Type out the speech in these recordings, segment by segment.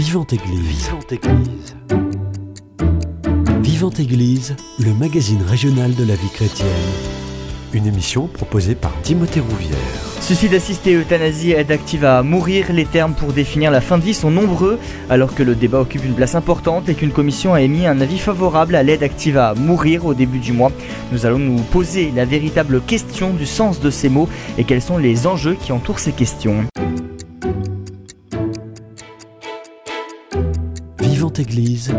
Vivante Église. Vivante Église. Vivante Église, le magazine régional de la vie chrétienne. Une émission proposée par Timothée Rouvière. Suicide assisté, euthanasie, aide active à mourir, les termes pour définir la fin de vie sont nombreux, alors que le débat occupe une place importante et qu'une commission a émis un avis favorable à l'aide active à mourir au début du mois. Nous allons nous poser la véritable question du sens de ces mots et quels sont les enjeux qui entourent ces questions. Église,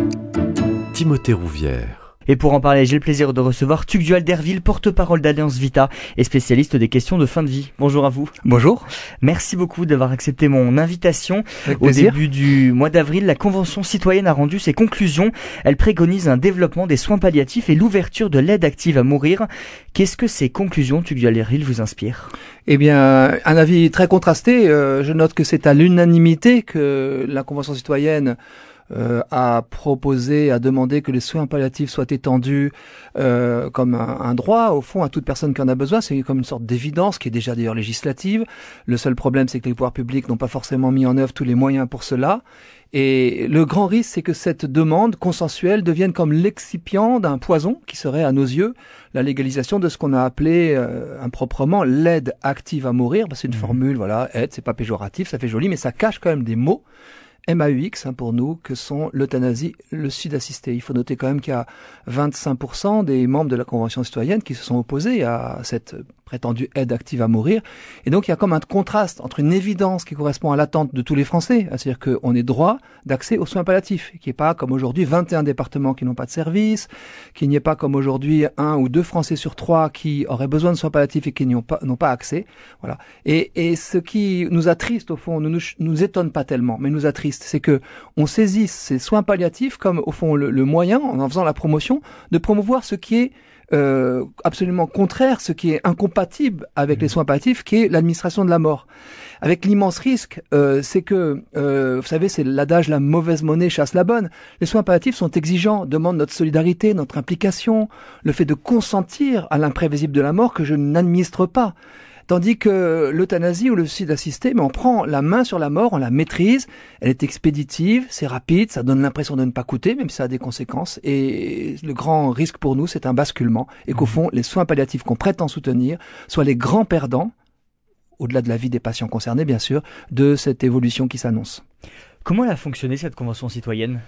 Timothée Rouvière. Et pour en parler, j'ai le plaisir de recevoir Tugdual Derville, porte-parole d'Alliance Vita et spécialiste des questions de fin de vie. Bonjour à vous. Bonjour. Merci beaucoup d'avoir accepté mon invitation. Avec Au plaisir. début du mois d'avril, la Convention citoyenne a rendu ses conclusions. Elle préconise un développement des soins palliatifs et l'ouverture de l'aide active à mourir. Qu'est-ce que ces conclusions, Tugdual Derville, vous inspirent? Eh bien, un avis très contrasté. Euh, je note que c'est à l'unanimité que la Convention citoyenne euh, a proposé, a demandé que les soins palliatifs soient étendus euh, comme un, un droit, au fond, à toute personne qui en a besoin. C'est comme une sorte d'évidence qui est déjà d'ailleurs législative. Le seul problème, c'est que les pouvoirs publics n'ont pas forcément mis en œuvre tous les moyens pour cela. Et le grand risque, c'est que cette demande consensuelle devienne comme l'excipient d'un poison qui serait, à nos yeux, la légalisation de ce qu'on a appelé euh, improprement l'aide active à mourir. Bah, c'est une formule, voilà, aide, c'est pas péjoratif, ça fait joli, mais ça cache quand même des mots. MAUX hein, pour nous, que sont l'euthanasie, le sud assisté. Il faut noter quand même qu'il y a 25% des membres de la Convention citoyenne qui se sont opposés à cette prétendue aide active à mourir. Et donc il y a comme un contraste entre une évidence qui correspond à l'attente de tous les Français, c'est-à-dire qu'on est droit d'accès aux soins palliatifs, qui n'est pas comme aujourd'hui 21 départements qui n'ont pas de service, qu'il n'y ait pas comme aujourd'hui un ou deux Français sur trois qui auraient besoin de soins palliatifs et qui n'y ont pas, n'ont pas accès. Voilà. Et, et ce qui nous attriste au fond, ne nous, nous étonne pas tellement, mais nous attriste, c'est que on saisisse ces soins palliatifs comme au fond le, le moyen, en en faisant la promotion, de promouvoir ce qui est euh, absolument contraire, ce qui est incompatible avec les soins palliatifs, qui est l'administration de la mort. Avec l'immense risque, euh, c'est que, euh, vous savez, c'est l'adage la mauvaise monnaie chasse la bonne. Les soins palliatifs sont exigeants, demandent notre solidarité, notre implication, le fait de consentir à l'imprévisible de la mort que je n'administre pas. Tandis que l'euthanasie ou le suicide assisté, mais on prend la main sur la mort, on la maîtrise, elle est expéditive, c'est rapide, ça donne l'impression de ne pas coûter, même si ça a des conséquences. Et le grand risque pour nous, c'est un basculement, et qu'au fond, les soins palliatifs qu'on prétend soutenir soient les grands perdants, au-delà de la vie des patients concernés, bien sûr, de cette évolution qui s'annonce. Comment elle a fonctionné cette Convention citoyenne?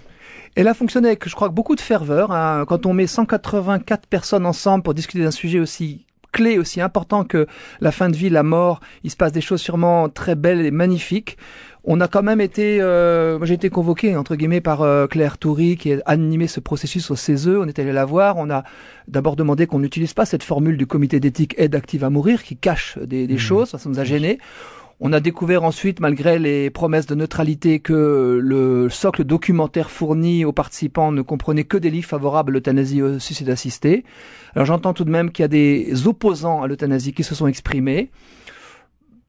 Elle a fonctionné avec, je crois, beaucoup de ferveur. hein. Quand on met 184 personnes ensemble pour discuter d'un sujet aussi clé, aussi important que la fin de vie, la mort, il se passe des choses sûrement très belles et magnifiques. On a quand même été, euh, j'ai été convoqué entre guillemets par euh, Claire Toury qui a animé ce processus au CESE. On est allé la voir. On a d'abord demandé qu'on n'utilise pas cette formule du comité d'éthique aide active à mourir qui cache des, des choses. Ça, ça nous a gênés. On a découvert ensuite, malgré les promesses de neutralité, que le socle documentaire fourni aux participants ne comprenait que des livres favorables à l'euthanasie au suicide assisté. Alors j'entends tout de même qu'il y a des opposants à l'euthanasie qui se sont exprimés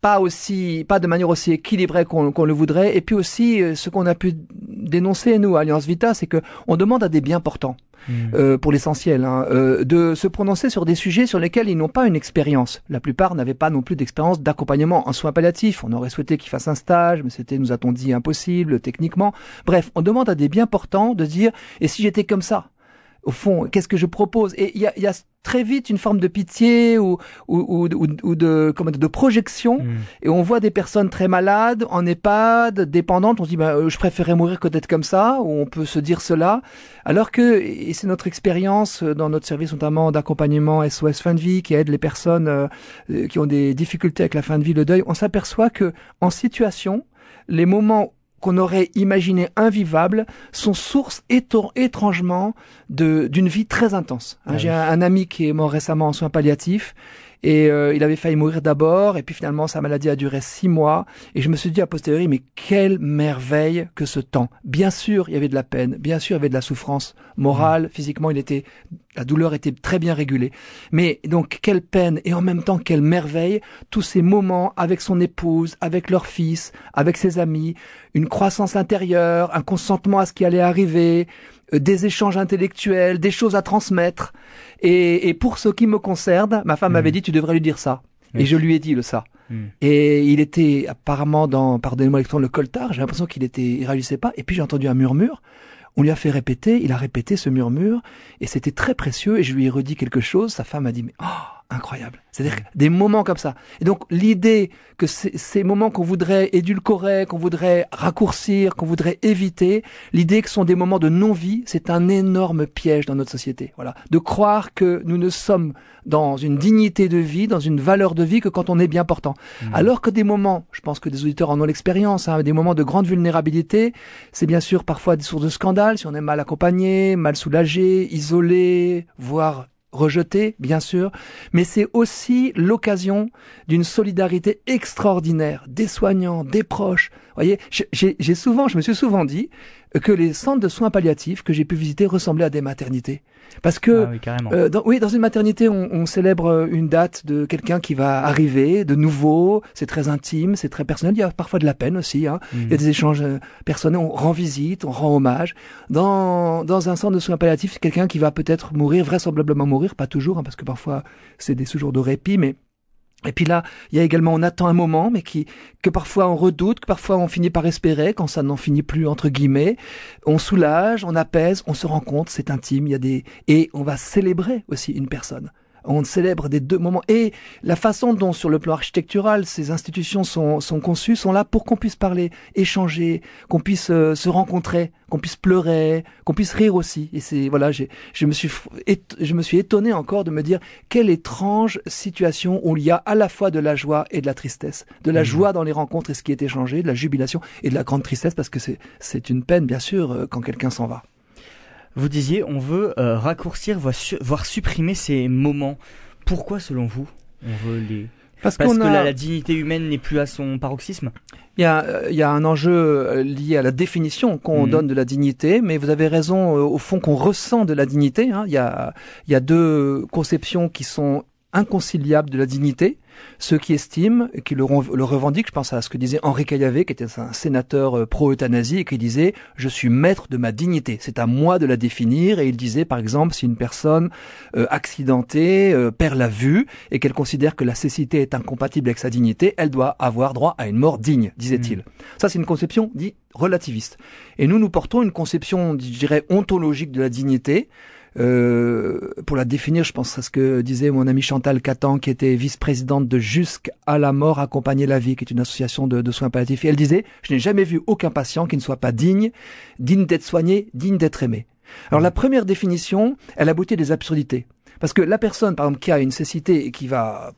pas aussi, pas de manière aussi équilibrée qu'on qu'on le voudrait. Et puis aussi, euh, ce qu'on a pu dénoncer nous, à Alliance Vita, c'est que on demande à des biens portants. Euh, pour l'essentiel, hein, euh, de se prononcer sur des sujets sur lesquels ils n'ont pas une expérience. La plupart n'avaient pas non plus d'expérience d'accompagnement en soins palliatifs. On aurait souhaité qu'ils fassent un stage, mais c'était, nous a-t-on dit, impossible techniquement. Bref, on demande à des bien portants de dire, et si j'étais comme ça? Au fond, qu'est-ce que je propose? Et il y a, y a très vite une forme de pitié ou, ou, ou, ou- de, comment dire, de projection. Mm. et on voit des personnes très malades, en EHPAD, dépendantes, on se dit bah, euh, je préférais mourir que d'être comme ça, ou on peut se dire cela, alors que, et c'est notre expérience euh, dans notre service notamment d'accompagnement SOS fin de vie, qui aide les personnes euh, qui ont des difficultés avec la fin de vie, le deuil, on s'aperçoit que en situation, les moments qu'on aurait imaginé invivables sont source étrangement de d'une vie très intense. Hein, Ah J'ai un ami qui est mort récemment en soins palliatifs et euh, il avait failli mourir d'abord et puis finalement sa maladie a duré six mois. Et je me suis dit a posteriori mais quelle merveille que ce temps. Bien sûr il y avait de la peine, bien sûr il y avait de la souffrance morale, physiquement il était la douleur était très bien régulée. Mais donc quelle peine et en même temps quelle merveille. Tous ces moments avec son épouse, avec leur fils, avec ses amis, une croissance intérieure, un consentement à ce qui allait arriver, des échanges intellectuels, des choses à transmettre. Et, et pour ce qui me concerne, ma femme Mhm. m'avait dit tu devrais lui dire ça. Et je lui ai dit le ça. Hmm. Et il était apparemment dans, pardonnez-moi l'expression, le coltard. J'ai l'impression qu'il était, il réagissait pas. Et puis j'ai entendu un murmure. On lui a fait répéter. Il a répété ce murmure. Et c'était très précieux. Et je lui ai redit quelque chose. Sa femme a dit, mais oh, incroyable. C'est-à-dire des moments comme ça. Et donc l'idée que ces, ces moments qu'on voudrait édulcorer, qu'on voudrait raccourcir, qu'on voudrait éviter, l'idée que ce sont des moments de non-vie, c'est un énorme piège dans notre société. Voilà, de croire que nous ne sommes dans une dignité de vie, dans une valeur de vie que quand on est bien portant. Mmh. Alors que des moments, je pense que des auditeurs en ont l'expérience, hein, des moments de grande vulnérabilité, c'est bien sûr parfois des sources de scandale si on est mal accompagné, mal soulagé, isolé, voire rejeté, bien sûr, mais c'est aussi l'occasion d'une solidarité extraordinaire des soignants, des proches. Vous voyez, j'ai souvent, je me suis souvent dit que les centres de soins palliatifs que j'ai pu visiter ressemblaient à des maternités. Parce que, Ah oui, euh, dans, oui, dans une maternité, on, on célèbre euh, une date de quelqu'un qui va arriver, de nouveau. C'est très intime, c'est très personnel. Il y a parfois de la peine aussi. Hein. Mhm. Il y a des échanges euh, personnels. On rend visite, on rend hommage. Dans, dans un centre de soins palliatifs, c'est quelqu'un qui va peut-être mourir, vraisemblablement mourir, pas toujours, hein, parce que parfois c'est des séjours de répit, mais et puis là, il y a également, on attend un moment, mais qui, que parfois on redoute, que parfois on finit par espérer, quand ça n'en finit plus, entre guillemets. On soulage, on apaise, on se rend compte, c'est intime, il y a des, et on va célébrer aussi une personne. On célèbre des deux moments. Et la façon dont, sur le plan architectural, ces institutions sont, sont conçues, sont là pour qu'on puisse parler, échanger, qu'on puisse euh, se rencontrer, qu'on puisse pleurer, qu'on puisse rire aussi. Et c'est, voilà, j'ai, je me suis, je me suis étonné encore de me dire quelle étrange situation où il y a à la fois de la joie et de la tristesse. De la Mhm. joie dans les rencontres et ce qui est échangé, de la jubilation et de la grande tristesse parce que c'est, c'est une peine, bien sûr, euh, quand quelqu'un s'en va. Vous disiez, on veut euh, raccourcir, voire, su- voire supprimer ces moments. Pourquoi, selon vous, on veut les Parce, Parce que a- la, la dignité humaine n'est plus à son paroxysme? Il y a, euh, il y a un enjeu euh, lié à la définition qu'on Mhm. donne de la dignité, mais vous avez raison, au fond, qu'on ressent de la dignité. hein. Il, y a, il y a deux conceptions qui sont inconciliables de la dignité. Ceux qui estiment, et qui le, revendiquent, je pense à ce que disait Henri Caillavet, qui était un sénateur euh, pro-euthanasie, et qui disait « Je suis maître de ma dignité, c'est à moi de la définir ». Et il disait, par exemple, si une personne euh, accidentée euh, perd la vue et qu'elle considère que la cécité est incompatible avec sa dignité, elle doit avoir droit à une mort digne, disait-il. Ça, c'est une conception dit relativiste. Et nous, nous portons une conception, je dirais, ontologique de la dignité. Euh, pour la définir, je pense à ce que disait mon amie Chantal Catan, qui était vice-présidente de Jusqu'à la mort, accompagner la vie, qui est une association de, de soins palliatifs. Et elle disait, je n'ai jamais vu aucun patient qui ne soit pas digne, digne d'être soigné, digne d'être aimé. Alors la première définition, elle aboutit à des absurdités. Parce que la personne, par exemple, qui a une cécité et qui va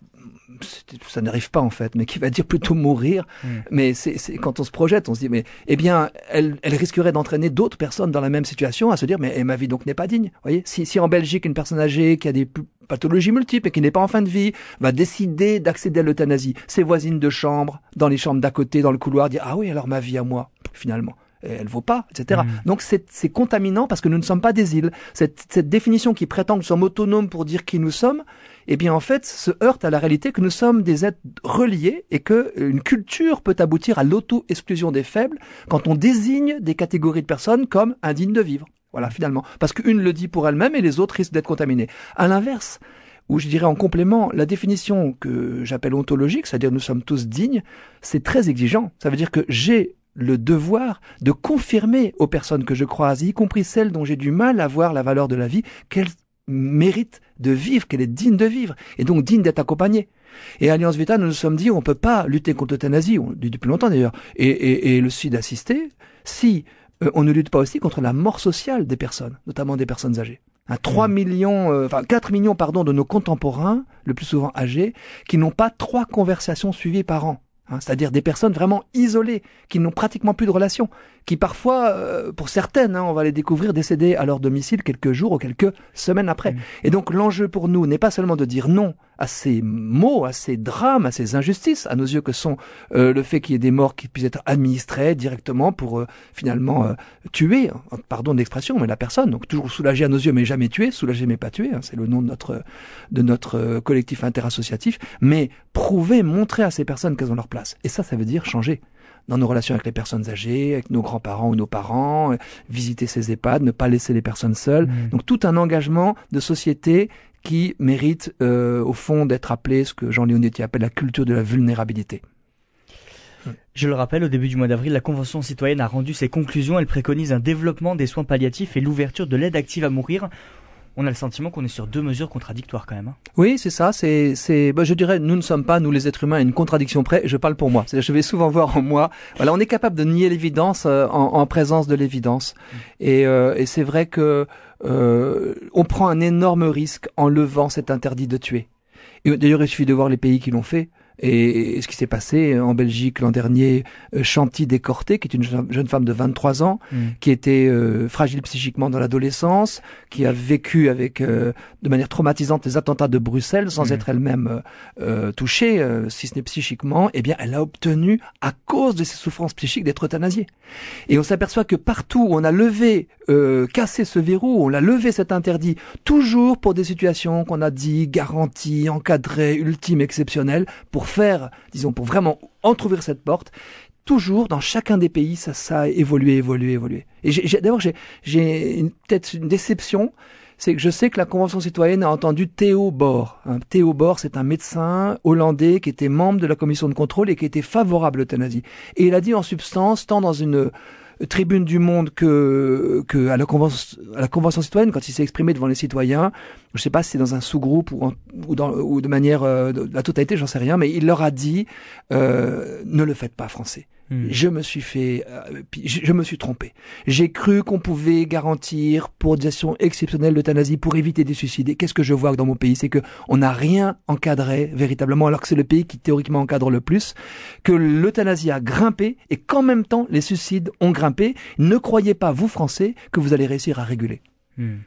ça n'arrive pas en fait, mais qui va dire plutôt mourir. Mm. Mais c'est quand on se projette, on se dit mais eh bien, elle, elle risquerait d'entraîner d'autres personnes dans la même situation à se dire mais eh, ma vie donc n'est pas digne. Vous voyez, si, si en Belgique une personne âgée qui a des pathologies multiples et qui n'est pas en fin de vie va décider d'accéder à l'euthanasie, ses voisines de chambre, dans les chambres d'à côté, dans le couloir, dire ah oui alors ma vie à moi finalement. Elle vaut pas, etc. Mm. Donc c'est c'est contaminant parce que nous ne sommes pas des îles. Cette, cette définition qui prétend que nous sommes autonomes pour dire qui nous sommes, eh bien en fait se heurte à la réalité que nous sommes des êtres reliés et que euh, une culture peut aboutir à l'auto-exclusion des faibles quand on désigne des catégories de personnes comme indignes de vivre. Voilà finalement, parce qu'une le dit pour elle-même et les autres risquent d'être contaminées. À l'inverse, ou je dirais en complément, la définition que j'appelle ontologique, c'est-à-dire nous sommes tous dignes, c'est très exigeant. Ça veut dire que j'ai le devoir de confirmer aux personnes que je croise, y compris celles dont j'ai du mal à voir la valeur de la vie, qu'elles méritent de vivre, qu'elle est digne de vivre, et donc digne d'être accompagnée. Et à Alliance Vita, nous nous sommes dit, on ne peut pas lutter contre l'euthanasie, on le dit depuis longtemps d'ailleurs, et, et, et le suicide assisté, si euh, on ne lutte pas aussi contre la mort sociale des personnes, notamment des personnes âgées. Hein, 3 millions, euh, enfin 4 millions pardon, de nos contemporains, le plus souvent âgés, qui n'ont pas trois conversations suivies par an. Hein, c'est-à-dire des personnes vraiment isolées, qui n'ont pratiquement plus de relations, qui parfois, euh, pour certaines, hein, on va les découvrir décédées à leur domicile quelques jours ou quelques semaines après. Mm. Et donc l'enjeu pour nous n'est pas seulement de dire non à ces maux, à ces drames, à ces injustices, à nos yeux que sont euh, le fait qu'il y ait des morts qui puissent être administrés directement pour euh, finalement euh, tuer, hein, pardon de l'expression, mais la personne. Donc toujours soulager à nos yeux, mais jamais tuer, soulager mais pas tuer, hein, c'est le nom de notre de notre euh, collectif interassociatif. Mais prouver, montrer à ces personnes qu'elles ont leur place place. Et ça, ça veut dire changer dans nos relations avec les personnes âgées, avec nos grands-parents ou nos parents, euh, visiter ces EHPAD, ne pas laisser les personnes seules. Mmh. Donc tout un engagement de société qui mérite euh, au fond d'être appelé ce que Jean Leonetti appelle la culture de la vulnérabilité. Je le rappelle, au début du mois d'avril, la Convention citoyenne a rendu ses conclusions. Elle préconise un développement des soins palliatifs et l'ouverture de l'aide active à mourir. On a le sentiment qu'on est sur deux mesures contradictoires quand même. hein. Oui, c'est ça. C'est, c'est, bah, je dirais, nous ne sommes pas, nous les êtres humains, à une contradiction près. Je parle pour moi. C'est-à-dire, je vais souvent voir en moi. Voilà, on est capable de nier l'évidence euh, en, en présence de l'évidence. Et, euh, et c'est vrai que euh, on prend un énorme risque en levant cet interdit de tuer. Et d'ailleurs, il suffit de voir les pays qui l'ont fait. Et, et ce qui s'est passé en Belgique l'an dernier, euh, Chanty Décorté, qui est une jeune femme de 23 ans, qui était euh, fragile psychiquement dans l'adolescence, qui a vécu avec euh, de manière traumatisante les attentats de Bruxelles sans Mhm. être elle-même euh, euh, touchée, euh, si ce n'est psychiquement, eh bien, elle a obtenu, à cause de ses souffrances psychiques, d'être euthanasiée. Et on s'aperçoit que partout où on a levé, euh, cassé ce verrou, on a levé cet interdit, toujours pour des situations qu'on a dit garanties, encadrées, ultimes, exceptionnelles, pour faire, disons, pour vraiment entrouvrir cette porte, toujours dans chacun des pays, ça, ça a évolué, évolué, évolué. Et j'ai- d'abord, j'ai, peut-être une déception, c'est que je sais que la Convention citoyenne a entendu Théo Bor. Hein, Théo Bor, c'est un médecin hollandais qui était membre de la commission de contrôle et qui était favorable à l'euthanasie. Et il a dit en substance, tant dans une tribune du Monde que, à, la convention, citoyenne, quand il s'est exprimé devant les citoyens, je sais pas si c'est dans un sous-groupe ou de manière euh, de la totalité, j'en sais rien, mais il leur a dit euh, ne le faites pas français. Hmm. Je me suis fait, euh, je, je me suis trompé. J'ai cru qu'on pouvait garantir pour des actions exceptionnelles l'euthanasie pour éviter des suicides. Et qu'est-ce que je vois dans mon pays, c'est que on n'a rien encadré véritablement, alors que c'est le pays qui théoriquement encadre le plus, que l'euthanasie a grimpé et qu'en même temps les suicides ont grimpé. Ne croyez pas, vous Français, que vous allez réussir à réguler. Hmm.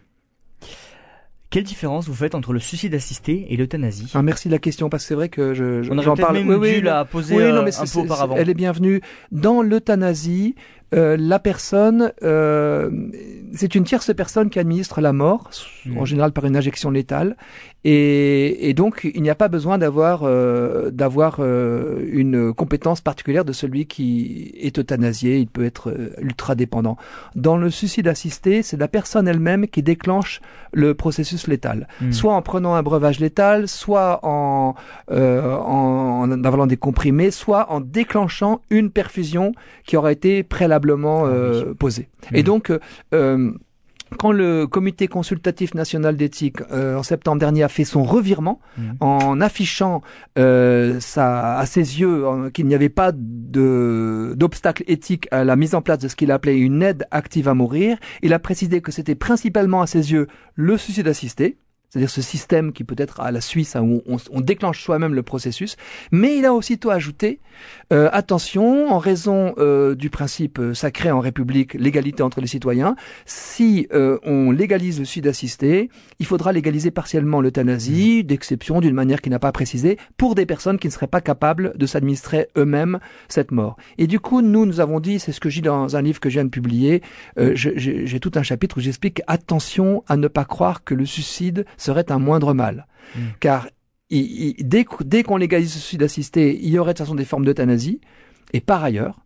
Quelle différence vous faites entre le suicide assisté et l'euthanasie? Ah, merci de la question parce que c'est vrai que je, je- On aurait j'en peut-être même Oui, oui, dû la poser Oui, euh, non, mais un c'est- peu auparavant. elle est bienvenue. Dans l'euthanasie, euh, la personne, euh, c'est une tierce personne qui administre la mort, Mm. en général par une injection létale, et, et donc il n'y a pas besoin d'avoir euh, d'avoir euh, une compétence particulière de celui qui est euthanasié. Il peut être euh, ultra dépendant. Dans le suicide assisté, c'est la personne elle-même qui déclenche le processus létal Hmm. soit en prenant un breuvage létal, soit en, euh, en, en avalant des comprimés, soit en déclenchant une perfusion qui aura été préalablement euh, posée. Mhm. Et donc, euh, euh, quand le comité consultatif national d'éthique euh, en septembre dernier a fait son revirement Mhm. en affichant euh, ça, à ses yeux euh, qu'il n'y avait pas d'obstacle éthique à la mise en place de ce qu'il appelait une aide active à mourir, il a précisé que c'était principalement à ses yeux le suicide assisté, c'est-à-dire ce système qui peut être à la Suisse hein, où on, on déclenche soi-même le processus, mais il a aussitôt ajouté euh, attention, en raison euh, du principe euh, sacré en République, l'égalité entre les citoyens, si euh, on légalise le suicide assisté, il faudra légaliser partiellement l'euthanasie, d'exception, d'une manière qui n'a pas précisé, pour des personnes qui ne seraient pas capables de s'administrer eux-mêmes cette mort. Et du coup, nous, nous avons dit, c'est ce que j'ai dans un livre que je viens de publier, euh, j'ai tout un chapitre où j'explique attention à ne pas croire que le suicide serait un moindre mal. Mm. Car il- il- dès, qu- dès qu'on légalise le suicide assisté, il y aurait de toute façon des formes d'euthanasie. Et par ailleurs,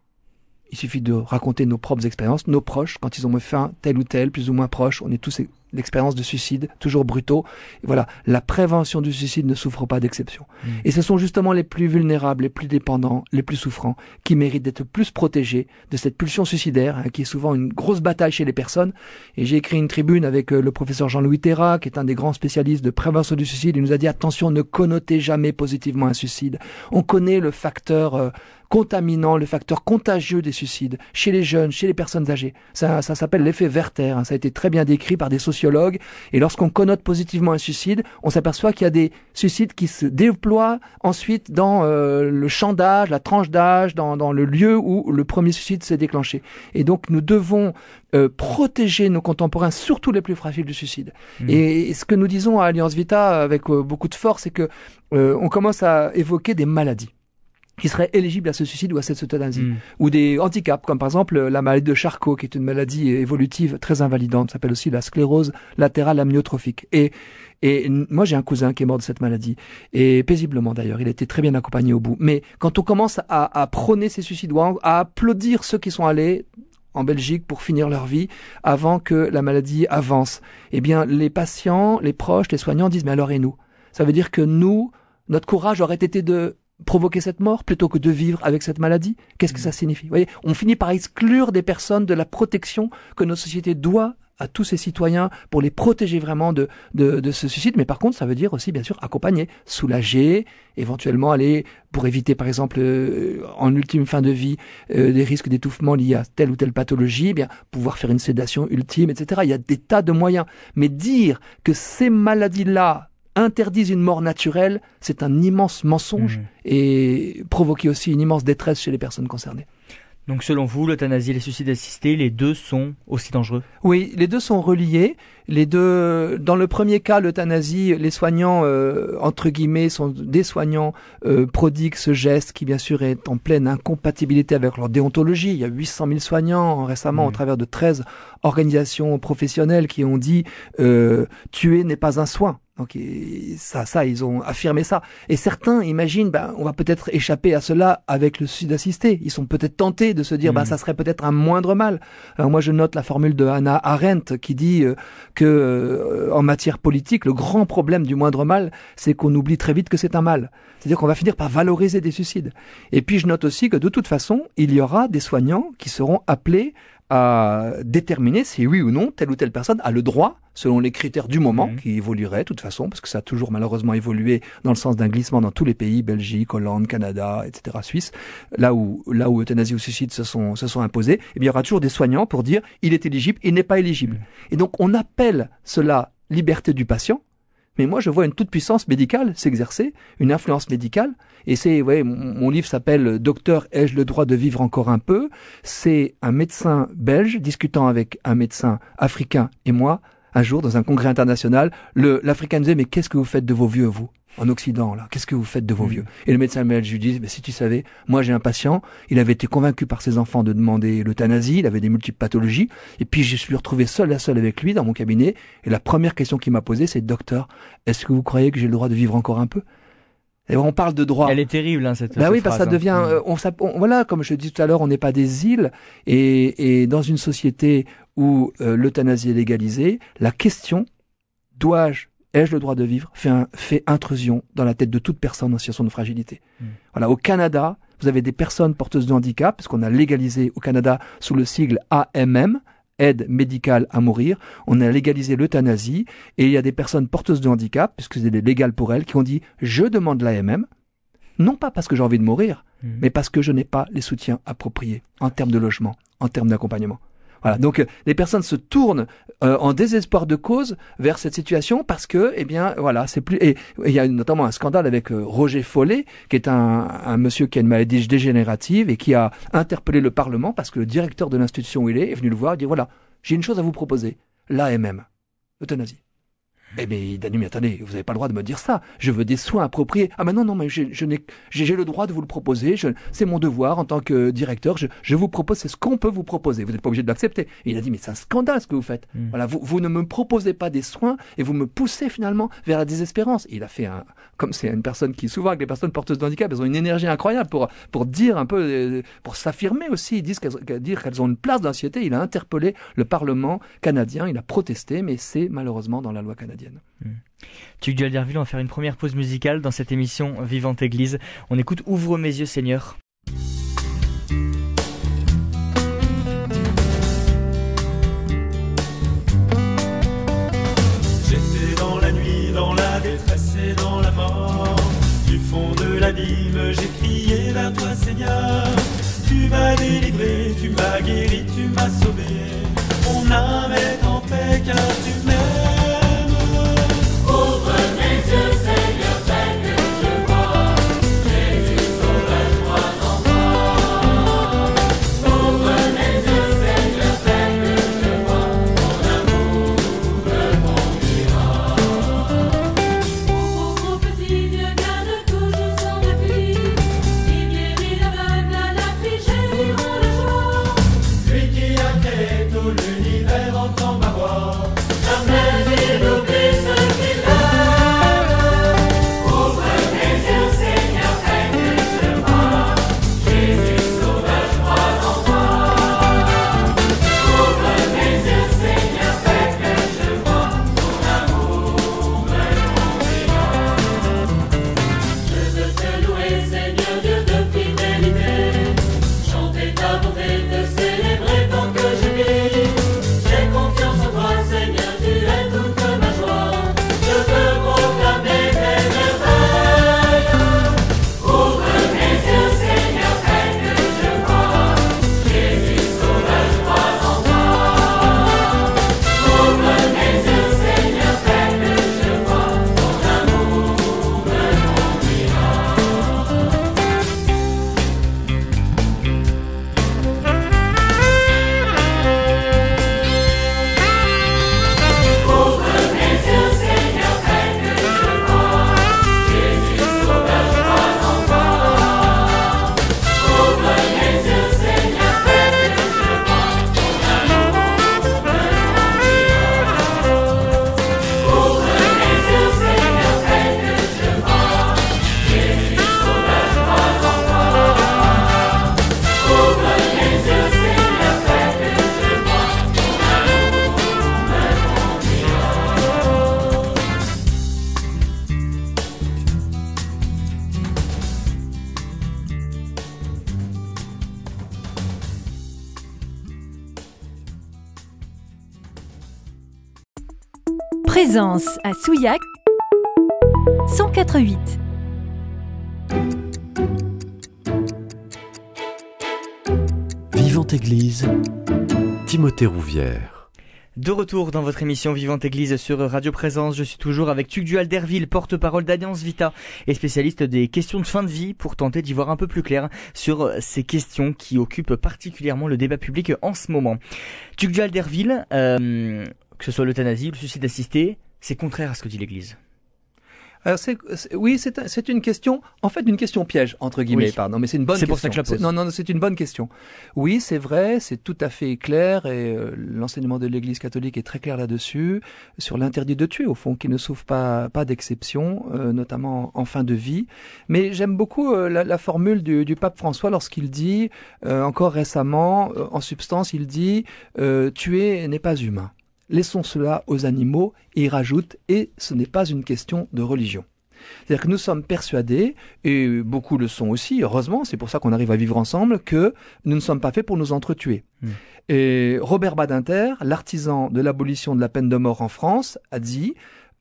il suffit de raconter nos propres expériences, nos proches, quand ils ont fait un tel ou tel, plus ou moins proche, on est tous l'expérience de suicide, toujours brutaux. Et voilà, la prévention du suicide ne souffre pas d'exception. Mm. Et ce sont justement les plus vulnérables, les plus dépendants, les plus souffrants, qui méritent d'être plus protégés de cette pulsion suicidaire, hein, qui est souvent une grosse bataille chez les personnes. Et j'ai écrit une tribune avec euh, le professeur Jean-Louis Terra, qui est un des grands spécialistes de prévention du suicide. Il nous a dit attention, ne connotez jamais positivement un suicide. On connaît le facteur euh, contaminant, le facteur contagieux des suicides chez les jeunes, chez les personnes âgées. Ça, ça s'appelle l'effet Werther. hein. Ça a été très bien décrit par des sociologues. Et lorsqu'on connote positivement un suicide, on s'aperçoit qu'il y a des suicides qui se déploient ensuite dans euh, le champ d'âge, la tranche d'âge, dans, dans le lieu où le premier suicide s'est déclenché. Et donc nous devons euh, protéger nos contemporains, surtout les plus fragiles du suicide. Mm. Et, et ce que nous disons à Alliance Vita avec euh, beaucoup de force, c'est que euh, on commence à évoquer des maladies. Qui seraient éligibles à ce suicide ou à cette euthanasie. Mm. Ou des handicaps, comme par exemple la maladie de Charcot, qui est une maladie évolutive très invalidante, s'appelle aussi la sclérose latérale amyotrophique. Et, et moi, j'ai un cousin qui est mort de cette maladie, et paisiblement d'ailleurs, il était très bien accompagné au bout. Mais quand on commence à, à prôner ces suicides, ou à applaudir ceux qui sont allés en Belgique pour finir leur vie avant que la maladie avance, eh bien, les patients, les proches, les soignants disent, mais alors et nous? Ça veut dire que nous, notre courage aurait été de provoquer cette mort plutôt que de vivre avec cette maladie Qu'est-ce que ça signifie? Vous voyez, on finit par exclure des personnes de la protection que notre société doit à tous ses citoyens pour les protéger vraiment de, de, de, ce suicide. Mais par contre, ça veut dire aussi, bien sûr, accompagner, soulager, éventuellement aller pour éviter, par exemple, euh, en ultime fin de vie, euh, des risques d'étouffement liés à telle ou telle pathologie, eh bien pouvoir faire une sédation ultime, etc. Il y a des tas de moyens. Mais dire que ces maladies-là interdisent une mort naturelle, c'est un immense mensonge mmh. et provoquer aussi une immense détresse chez les personnes concernées. Donc selon vous, l'euthanasie et les suicides assistés, les deux sont aussi dangereux? Oui, les deux sont reliés. Les deux, dans le premier cas, l'euthanasie, les soignants euh, entre guillemets sont des soignants euh, prodiguent ce geste qui bien sûr est en pleine incompatibilité avec leur déontologie. Il y a 800 000 soignants récemment au mmh. travers de 13 organisations professionnelles qui ont dit euh, tuer n'est pas un soin. Donc ça, ça, ils ont affirmé ça. Et certains imaginent, ben, on va peut-être échapper à cela avec le suicide assisté. Ils sont peut-être tentés de se dire, ben, mmh. ça serait peut-être un moindre mal. Alors moi, je note la formule de Hannah Arendt qui dit euh, que euh, en matière politique, le grand problème du moindre mal, c'est qu'on oublie très vite que c'est un mal. C'est-à-dire qu'on va finir par valoriser des suicides. Et puis je note aussi que de toute façon, il y aura des soignants qui seront appelés à déterminer si oui ou non telle ou telle personne a le droit, selon les critères du moment, mmh. qui évolueraient de toute façon, parce que ça a toujours malheureusement évolué dans le sens d'un glissement dans tous les pays, Belgique, Hollande, Canada, etc., Suisse, là où là où euthanasie ou suicide se sont se sont imposés, eh bien il y aura toujours des soignants pour dire il est éligible, il n'est pas éligible. Mmh. Et donc on appelle cela liberté du patient, mais moi je vois une toute puissance médicale s'exercer, une influence médicale, et c'est, ouais, mon, livre s'appelle Docteur, ai-je le droit de vivre encore un peu? C'est un médecin belge discutant avec un médecin africain et moi, un jour, dans un congrès international, l'Africain disait, mais qu'est-ce que vous faites de vos vieux, vous? En Occident, là, qu'est-ce que vous faites de vos mm. vieux? Et le médecin belge lui dit, mais si tu savais, moi j'ai un patient, il avait été convaincu par ses enfants de demander l'euthanasie, il avait des multiples pathologies, et puis je suis retrouvé seul à seul avec lui dans mon cabinet, et la première question qu'il m'a posée, c'est, docteur, est-ce que vous croyez que j'ai le droit de vivre encore un peu? Et on parle de droit. Elle est terrible, hein, cette. Bah oui, parce que ça hein. devient. Mm. Euh, on, voilà, comme je dis tout à l'heure, on n'est pas des îles, et, et, dans une société où euh, l'euthanasie est légalisée, la question dois-je, ai-je le droit de vivre, fait, un, fait intrusion dans la tête de toute personne en situation de fragilité. Mm. Voilà, au Canada, vous avez des personnes porteuses de handicap, parce qu'on a légalisé au Canada sous le sigle AMM, aide médicale à mourir, on a légalisé l'euthanasie et il y a des personnes porteuses de handicap, puisque c'est légal pour elles, qui ont dit je demande l'AMM, non pas parce que j'ai envie de mourir, mmh. mais parce que je n'ai pas les soutiens appropriés en termes de logement, en termes d'accompagnement. Voilà. Donc euh, les personnes se tournent euh, en désespoir de cause vers cette situation parce que, eh bien, voilà, c'est plus. Et il y a notamment un scandale avec euh, Roger Follet, qui est un, un, monsieur qui a une maladie dégénérative et qui a interpellé le Parlement parce que le directeur de l'institution où il est est venu le voir et dit voilà, j'ai une chose à vous proposer, l'AMM, euthanasie. Eh bien, il a dit, mais attendez, vous n'avez pas le droit de me dire ça. Je veux des soins appropriés. Ah, mais non, non, mais j'ai le droit de vous le proposer. C'est mon devoir en tant que directeur. Je, je vous propose, c'est ce qu'on peut vous proposer. Vous n'êtes pas obligé de l'accepter. Il a dit, mais c'est un scandale ce que vous faites. Hmm. Voilà, vous, vous ne me proposez pas des soins et vous me poussez finalement vers la désespérance. il a fait un, comme c'est une personne qui, souvent avec les personnes porteuses de handicap, elles ont une énergie incroyable pour, pour dire un peu, euh, pour s'affirmer aussi. Ils disent qu'elles, dire qu'elles ont une place dans la société. Il a interpellé le Parlement canadien. Il a protesté, mais c'est malheureusement dans la loi canadienne. Hmm. Tu Tu on va faire une première pause musicale dans cette émission Vivante Église. On écoute Ouvre mes yeux Seigneur. J'étais dans la nuit, dans la détresse et dans la mort. Du fond de l'abîme, j'ai crié vers toi Seigneur. Tu m'as délivré, tu m'as guéri, tu m'as sauvé. Mon âme est en paix car tu De retour dans votre émission Vivante Église sur Radio Présence, je suis toujours avec Tugdual Derville, porte-parole d'Alliance Vita et spécialiste des questions de fin de vie pour tenter d'y voir un peu plus clair sur ces questions qui occupent particulièrement le débat public en ce moment. Tugdual Derville, euh, que ce soit l'euthanasie ou le suicide assisté, c'est contraire à ce que dit l'Église. Alors oui, c'est, un- c'est une question, en fait, une question piège entre guillemets. Oui. Pardon, mais c'est une bonne. C'est question. pour ça que je la pose. Non, non, c'est une bonne question. Oui, c'est vrai, c'est tout à fait clair et euh, l'enseignement de l'Église catholique est très clair là-dessus sur l'interdit de tuer, au fond, qui ne souffre pas pas d'exception, euh, notamment en fin de vie. Mais j'aime beaucoup euh, la, la formule du, du pape François lorsqu'il dit, euh, encore récemment, euh, en substance, il dit euh, tuer n'est pas humain. Laissons cela aux animaux et il rajoute et ce n'est pas une question de religion. C'est-à-dire que nous sommes persuadés, et beaucoup le sont aussi, heureusement, c'est pour ça qu'on arrive à vivre ensemble, que nous ne sommes pas faits pour nous entretuer. Mm. Et Robert Badinter, l'artisan de l'abolition de la peine de mort en France, a dit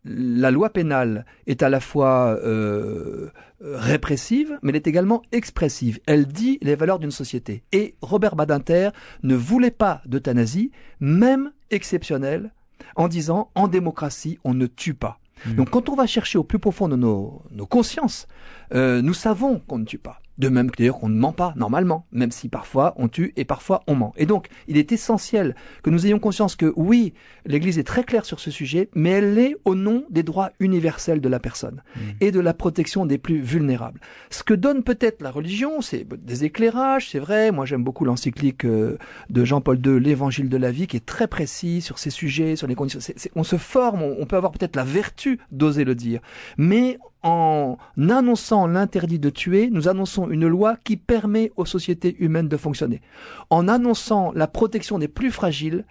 la loi pénale est à la fois euh, répressive, mais elle est également expressive. Elle dit les valeurs d'une société. Et Robert Badinter ne voulait pas d'euthanasie, même exceptionnelle, en disant en démocratie, on ne tue pas. Mm. Donc quand on va chercher au plus profond de nos, nos consciences, euh, nous savons qu'on ne tue pas. De même que d'ailleurs qu'on ne ment pas normalement, même si parfois on tue et parfois on ment. Et donc il est essentiel que nous ayons conscience que oui, l'Église est très claire sur ce sujet, mais elle l'est au nom des droits universels de la personne Mm. et de la protection des plus vulnérables. Ce que donne peut-être la religion, c'est des éclairages, c'est vrai. Moi j'aime beaucoup l'encyclique euh, de Jean-Paul II, l'Évangile de la vie, qui est très précis sur ces sujets, sur les conditions. On se forme, on, on peut avoir peut-être la vertu d'oser le dire, mais en annonçant l'interdit de tuer, nous annonçons une loi qui permet aux sociétés humaines de fonctionner. En annonçant la protection des plus fragiles,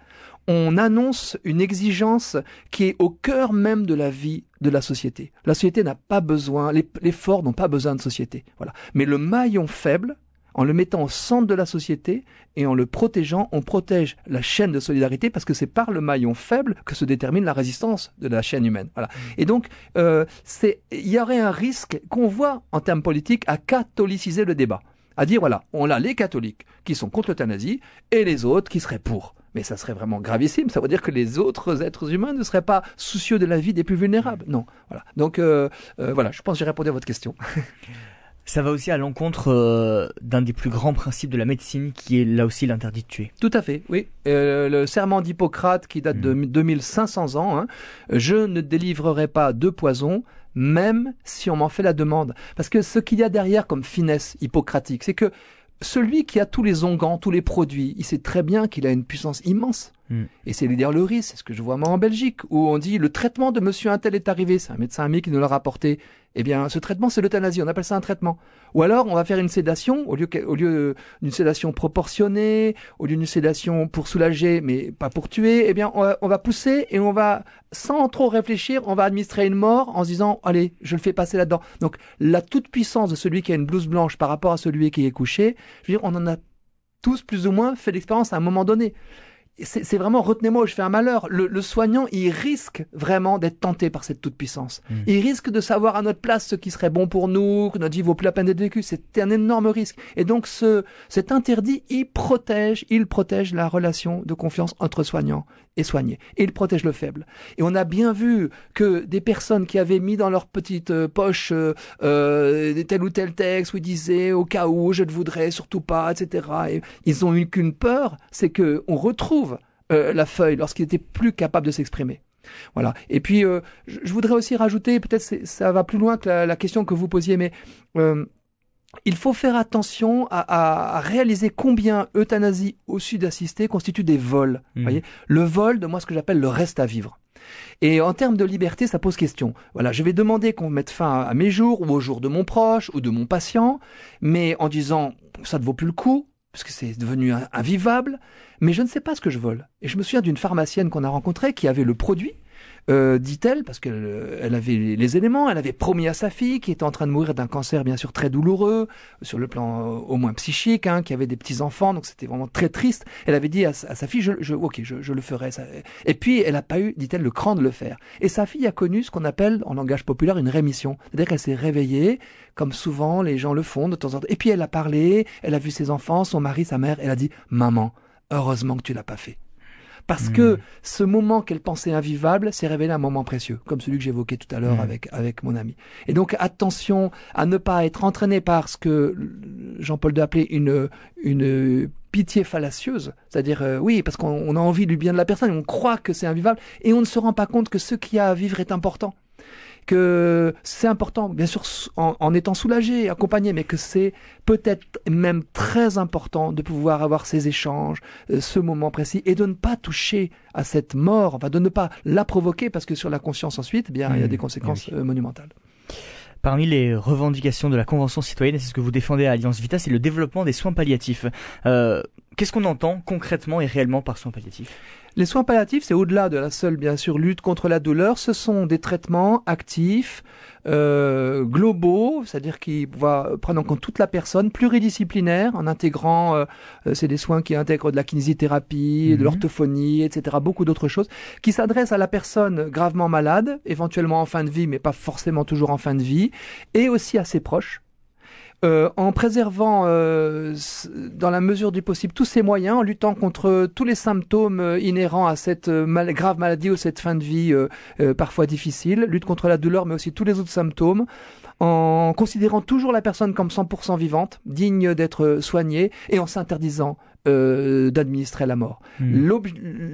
on annonce une exigence qui est au cœur même de la vie de la société. La société n'a pas besoin, les, forts n'ont pas besoin de société. Voilà. Mais le maillon faible, en le mettant au centre de la société et en le protégeant, on protège la chaîne de solidarité parce que c'est par le maillon faible que se détermine la résistance de la chaîne humaine. Voilà. Et donc, euh, il y aurait un risque qu'on voit en termes politiques à catholiciser le débat, à dire voilà, on a les catholiques qui sont contre l'euthanasie et les autres qui seraient pour. Mais ça serait vraiment gravissime. Ça veut dire que les autres êtres humains ne seraient pas soucieux de la vie des plus vulnérables. Non. Voilà. Donc euh, euh, voilà, je pense que j'ai répondu à votre question. Ça va aussi à l'encontre euh, d'un des plus grands principes de la médecine qui est là aussi l'interdit de tuer. Tout à fait, oui. Euh, le serment d'Hippocrate qui date de 2500 ans, hein, je ne délivrerai pas de poison, même si on m'en fait la demande. Parce que ce qu'il y a derrière comme finesse hippocratique, c'est que celui qui a tous les onguents, tous les produits, il sait très bien qu'il a une puissance immense. Mm. Et c'est risque, c'est ce que je vois moi en Belgique, où on dit le traitement de monsieur un tel est arrivé, c'est un médecin ami qui nous l'a rapporté. Eh bien, ce traitement, c'est l'euthanasie, on appelle ça un traitement. Ou alors, on va faire une sédation, au lieu, au lieu d'une sédation proportionnée, au lieu d'une sédation pour soulager, mais pas pour tuer, eh bien, on va, on va pousser et on va, sans trop réfléchir, on va administrer une mort en se disant, allez, je le fais passer là-dedans. Donc, la toute-puissance de celui qui a une blouse blanche par rapport à celui qui est couché, je veux dire, on en a tous plus ou moins fait l'expérience à un moment donné. C'est vraiment, retenez-moi je fais un malheur. Le, le soignant, il risque vraiment d'être tenté par cette toute-puissance. Mm. Il risque de savoir à notre place ce qui serait bon pour nous, que notre vie vaut plus la peine d'être vécue. C'est un énorme risque. Et donc, ce, cet interdit, il protège, il protège la relation de confiance entre soignants et soignés. Et il protège le faible. Et on a bien vu que des personnes qui avaient mis dans leur petite euh, poche euh, euh, tel ou tel texte où ils disaient au cas où je ne voudrais surtout pas, etc. Et ils ont eu qu'une peur, c'est que on retrouve euh, la feuille lorsqu'il était plus capable de s'exprimer. Voilà. Et puis, euh, je, je voudrais aussi rajouter, peut-être ça va plus loin que la, la question que vous posiez, mais euh, il faut faire attention à, à- à réaliser combien euthanasie au sud assisté constitue des vols. Mhm. Voyez, le vol de moi ce que j'appelle le reste à vivre. Et en termes de liberté, ça pose question. Voilà, je vais demander qu'on mette fin à mes jours ou aux jours de mon proche ou de mon patient, mais en disant ça ne vaut plus le coup parce que c'est devenu in- invivable. Mais je ne sais pas ce que je vole. Et je me souviens d'une pharmacienne qu'on a rencontrée qui avait le produit euh, dit-elle, parce qu'elle euh, elle avait les éléments, elle avait promis à sa fille, qui était en train de mourir d'un cancer bien sûr très douloureux, sur le plan euh, au moins psychique, hein, qui avait des petits-enfants, donc c'était vraiment très triste. Elle avait dit à, sa fille, je, je, ok, je, je le ferai. Ça. Et puis, elle n'a pas eu, dit-elle, le cran de le faire. Et sa fille a connu ce qu'on appelle, en langage populaire, une rémission. C'est-à-dire qu'elle s'est réveillée, comme souvent les gens le font de temps en temps. Et puis, elle a parlé, elle a vu ses enfants, son mari, sa mère, elle a dit, maman, heureusement que tu l'as pas fait. Parce Hmm. que ce moment qu'elle pensait invivable s'est révélé un moment précieux, comme celui que j'évoquais tout à l'heure Hmm. avec, avec mon ami. Et donc, attention à ne pas être entraîné par ce que Jean-Paul II appelait une, une pitié fallacieuse. C'est-à-dire, euh, oui, parce qu'on on a envie du bien de la personne, on croit que c'est invivable, et on ne se rend pas compte que ce qu'il y a à vivre est important que c'est important, bien sûr, en, en, étant soulagé, accompagné, mais que c'est peut-être même très important de pouvoir avoir ces échanges, euh, ce moment précis, et de ne pas toucher à cette mort, enfin de ne pas la provoquer, parce que sur la conscience ensuite, eh bien, mmh, il y a des conséquences oui. euh, monumentales. Parmi les revendications de la Convention citoyenne, et c'est ce que vous défendez à Alliance Vita, c'est le développement des soins palliatifs. Euh, Qu'est-ce qu'on entend concrètement et réellement par soins palliatifs? Les soins palliatifs, c'est au-delà de la seule, bien sûr, lutte contre la douleur. Ce sont des traitements actifs, euh, globaux, c'est-à-dire qui vont prendre en compte toute la personne, pluridisciplinaires, en intégrant, euh, c'est des soins qui intègrent de la kinésithérapie, de l'orthophonie, etc., beaucoup d'autres choses, qui s'adressent à la personne gravement malade, éventuellement en fin de vie, mais pas forcément toujours en fin de vie, et aussi à ses proches. Euh, en préservant, euh, dans la mesure du possible, tous ces moyens, en luttant contre tous les symptômes euh, inhérents à cette grave maladie ou cette fin de vie parfois difficile, lutte contre la douleur, mais aussi tous les autres symptômes, en considérant toujours la personne comme 100% vivante, digne d'être soignée, et en s'interdisant euh, d'administrer la mort. Mmh.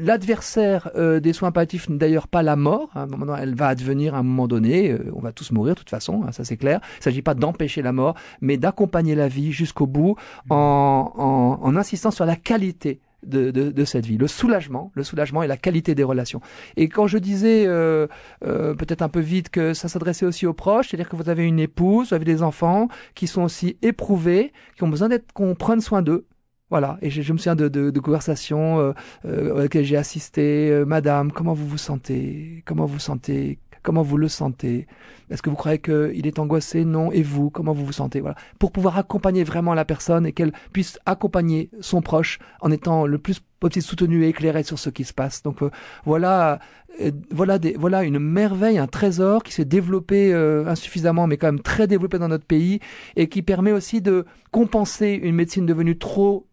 L'adversaire euh, des soins palliatifs n'est d'ailleurs pas la mort. Donné, elle va advenir à un moment donné. Euh, on va tous mourir de toute façon, hein, ça c'est clair. Il ne s'agit pas d'empêcher la mort, mais d'accompagner la vie jusqu'au bout mmh. en, en, en insistant sur la qualité de, de, de, cette vie, le soulagement, le soulagement et la qualité des relations. Et quand je disais euh, euh, peut-être un peu vite que ça s'adressait aussi aux proches, c'est-à-dire que vous avez une épouse, vous avez des enfants qui sont aussi éprouvés, qui ont besoin d'être qu'on prenne soin d'eux. Voilà, et je, je, me souviens de, de, de conversations euh, euh, auxquelles j'ai assisté. Euh, Madame, comment vous vous sentez Comment vous sentez Comment vous le sentez? Est-ce que vous croyez qu'il est angoissé? Non. Et vous, comment vous vous sentez? Voilà, pour pouvoir accompagner vraiment la personne et qu'elle puisse accompagner son proche en étant le plus possible soutenu et éclairé sur ce qui se passe. Donc euh, voilà, euh, voilà, des, voilà une merveille, un trésor qui s'est développé euh, insuffisamment, mais quand même très développé dans notre pays et qui permet aussi de compenser une médecine devenue trop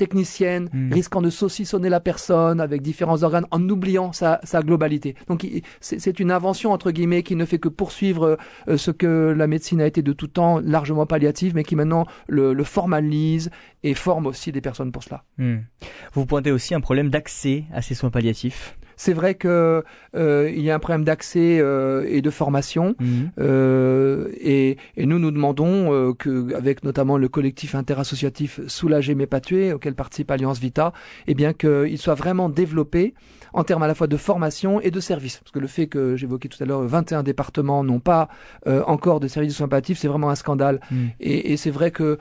technicienne, mmh. risquant de saucissonner la personne avec différents organes en oubliant sa, sa globalité. Donc c'est une invention entre guillemets qui ne fait que poursuivre euh, ce que la médecine a été de tout temps largement palliative, mais qui maintenant le, le formalise et forme aussi des personnes pour cela. Mmh. Vous pointez aussi un problème d'accès à ces soins palliatifs. C'est vrai que euh, il y a un problème d'accès euh, et de formation, mmh. euh, et, et, nous nous demandons euh, que, avec notamment le collectif interassociatif Soulager mais pas tuer, auquel participe Alliance Vita, eh bien qu'il soit vraiment développé en termes à la fois de formation et de services. Parce que le fait que j'évoquais tout à l'heure, 21 départements n'ont pas euh, encore de services de soins palliatifs, c'est vraiment un scandale. Mmh. Et, et c'est vrai que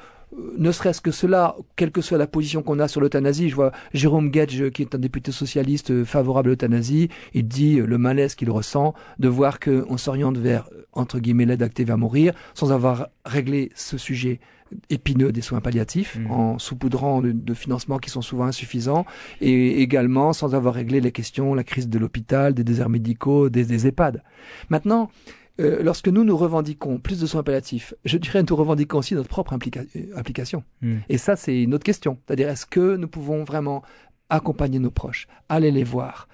ne serait-ce que cela, quelle que soit la position qu'on a sur l'euthanasie, je vois Jérôme Gage, qui est un député socialiste favorable à l'euthanasie, il dit le malaise qu'il ressent de voir qu'on s'oriente vers, entre guillemets, l'aide active à mourir, sans avoir réglé ce sujet épineux des soins palliatifs, mmh. en saupoudrant de, de, financements qui sont souvent insuffisants, et également sans avoir réglé les questions, la crise de l'hôpital, des déserts médicaux, des, des EHPAD. Maintenant, euh, lorsque nous nous revendiquons plus de soins palliatifs, je dirais nous revendiquons aussi notre propre implica application. Mmh. Et ça, c'est une autre question. C'est-à-dire, est-ce que nous pouvons vraiment accompagner nos proches, aller les voir,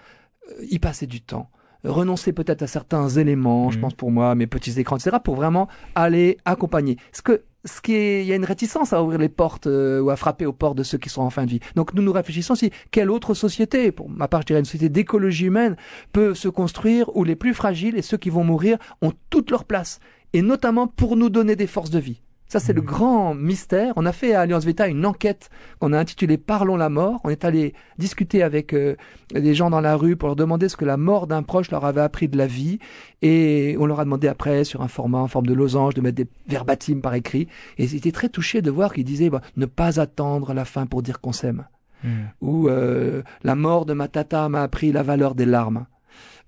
euh, y passer du temps, renoncer peut-être à certains éléments, mmh. je pense pour moi, mes petits écrans, etc., pour vraiment aller accompagner. Ce que ce qui est, il y a une réticence à ouvrir les portes euh, ou à frapper aux portes de ceux qui sont en fin de vie. Donc nous nous réfléchissons si quelle autre société, pour ma part je dirais une société d'écologie humaine, peut se construire où les plus fragiles et ceux qui vont mourir ont toute leur place, et notamment pour nous donner des forces de vie. Ça, c'est mmh. le grand mystère. On a fait à Alliance Vita une enquête qu'on a intitulée Parlons la mort. On est allé discuter avec euh, des gens dans la rue pour leur demander ce que la mort d'un proche leur avait appris de la vie. Et on leur a demandé après, sur un format en forme de losange, de mettre des verbatims par écrit. Et ils étaient très touchés de voir qu'ils disaient bah, ne pas attendre la fin pour dire qu'on s'aime. Mmh. Ou euh, la mort de ma tata m'a appris la valeur des larmes.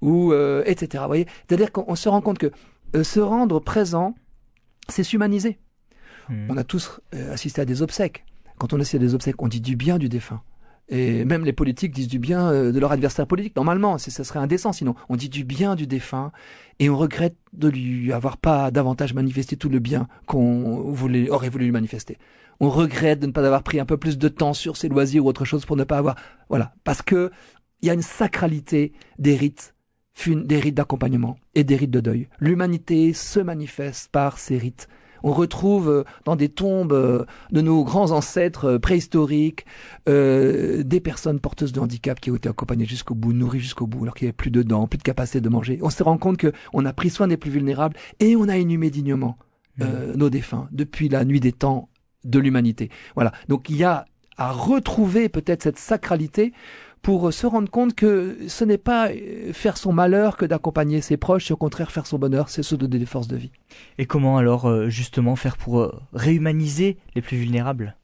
ou euh, etc. Vous voyez, c'est-à-dire qu'on se rend compte que euh, se rendre présent, c'est s'humaniser. Hmm. On a tous euh, assisté à des obsèques. Quand on assiste à des obsèques, on dit du bien du défunt. Et même les politiques disent du bien euh, de leur adversaire politique. Normalement, ça serait indécent sinon. On dit du bien du défunt et on regrette de lui avoir pas davantage manifesté tout le bien qu'on aurait voulu lui manifester. On regrette de ne pas avoir pris un peu plus de temps sur ses loisirs ou autre chose pour ne pas avoir, voilà. Parce que il y a une sacralité des rites, des rites d'accompagnement et des rites de deuil. L'humanité se manifeste par ces rites. On retrouve euh, dans des tombes euh, de nos grands ancêtres euh, préhistoriques euh, des personnes porteuses de handicap qui ont été accompagnées jusqu'au bout, nourries jusqu'au bout, alors qu'il n'y avait plus de dents, plus de capacité de manger. On se rend compte que on a pris soin des plus vulnérables et on a inhumé dignement euh, nos défunts depuis la nuit des temps de l'humanité. Voilà. Donc il y a à retrouver peut-être cette sacralité pour se rendre compte que ce n'est pas euh, faire son malheur que d'accompagner ses proches, c'est au contraire faire son bonheur, c'est se donner des forces de vie. Et comment alors euh, justement faire pour euh, réhumaniser les plus vulnérables?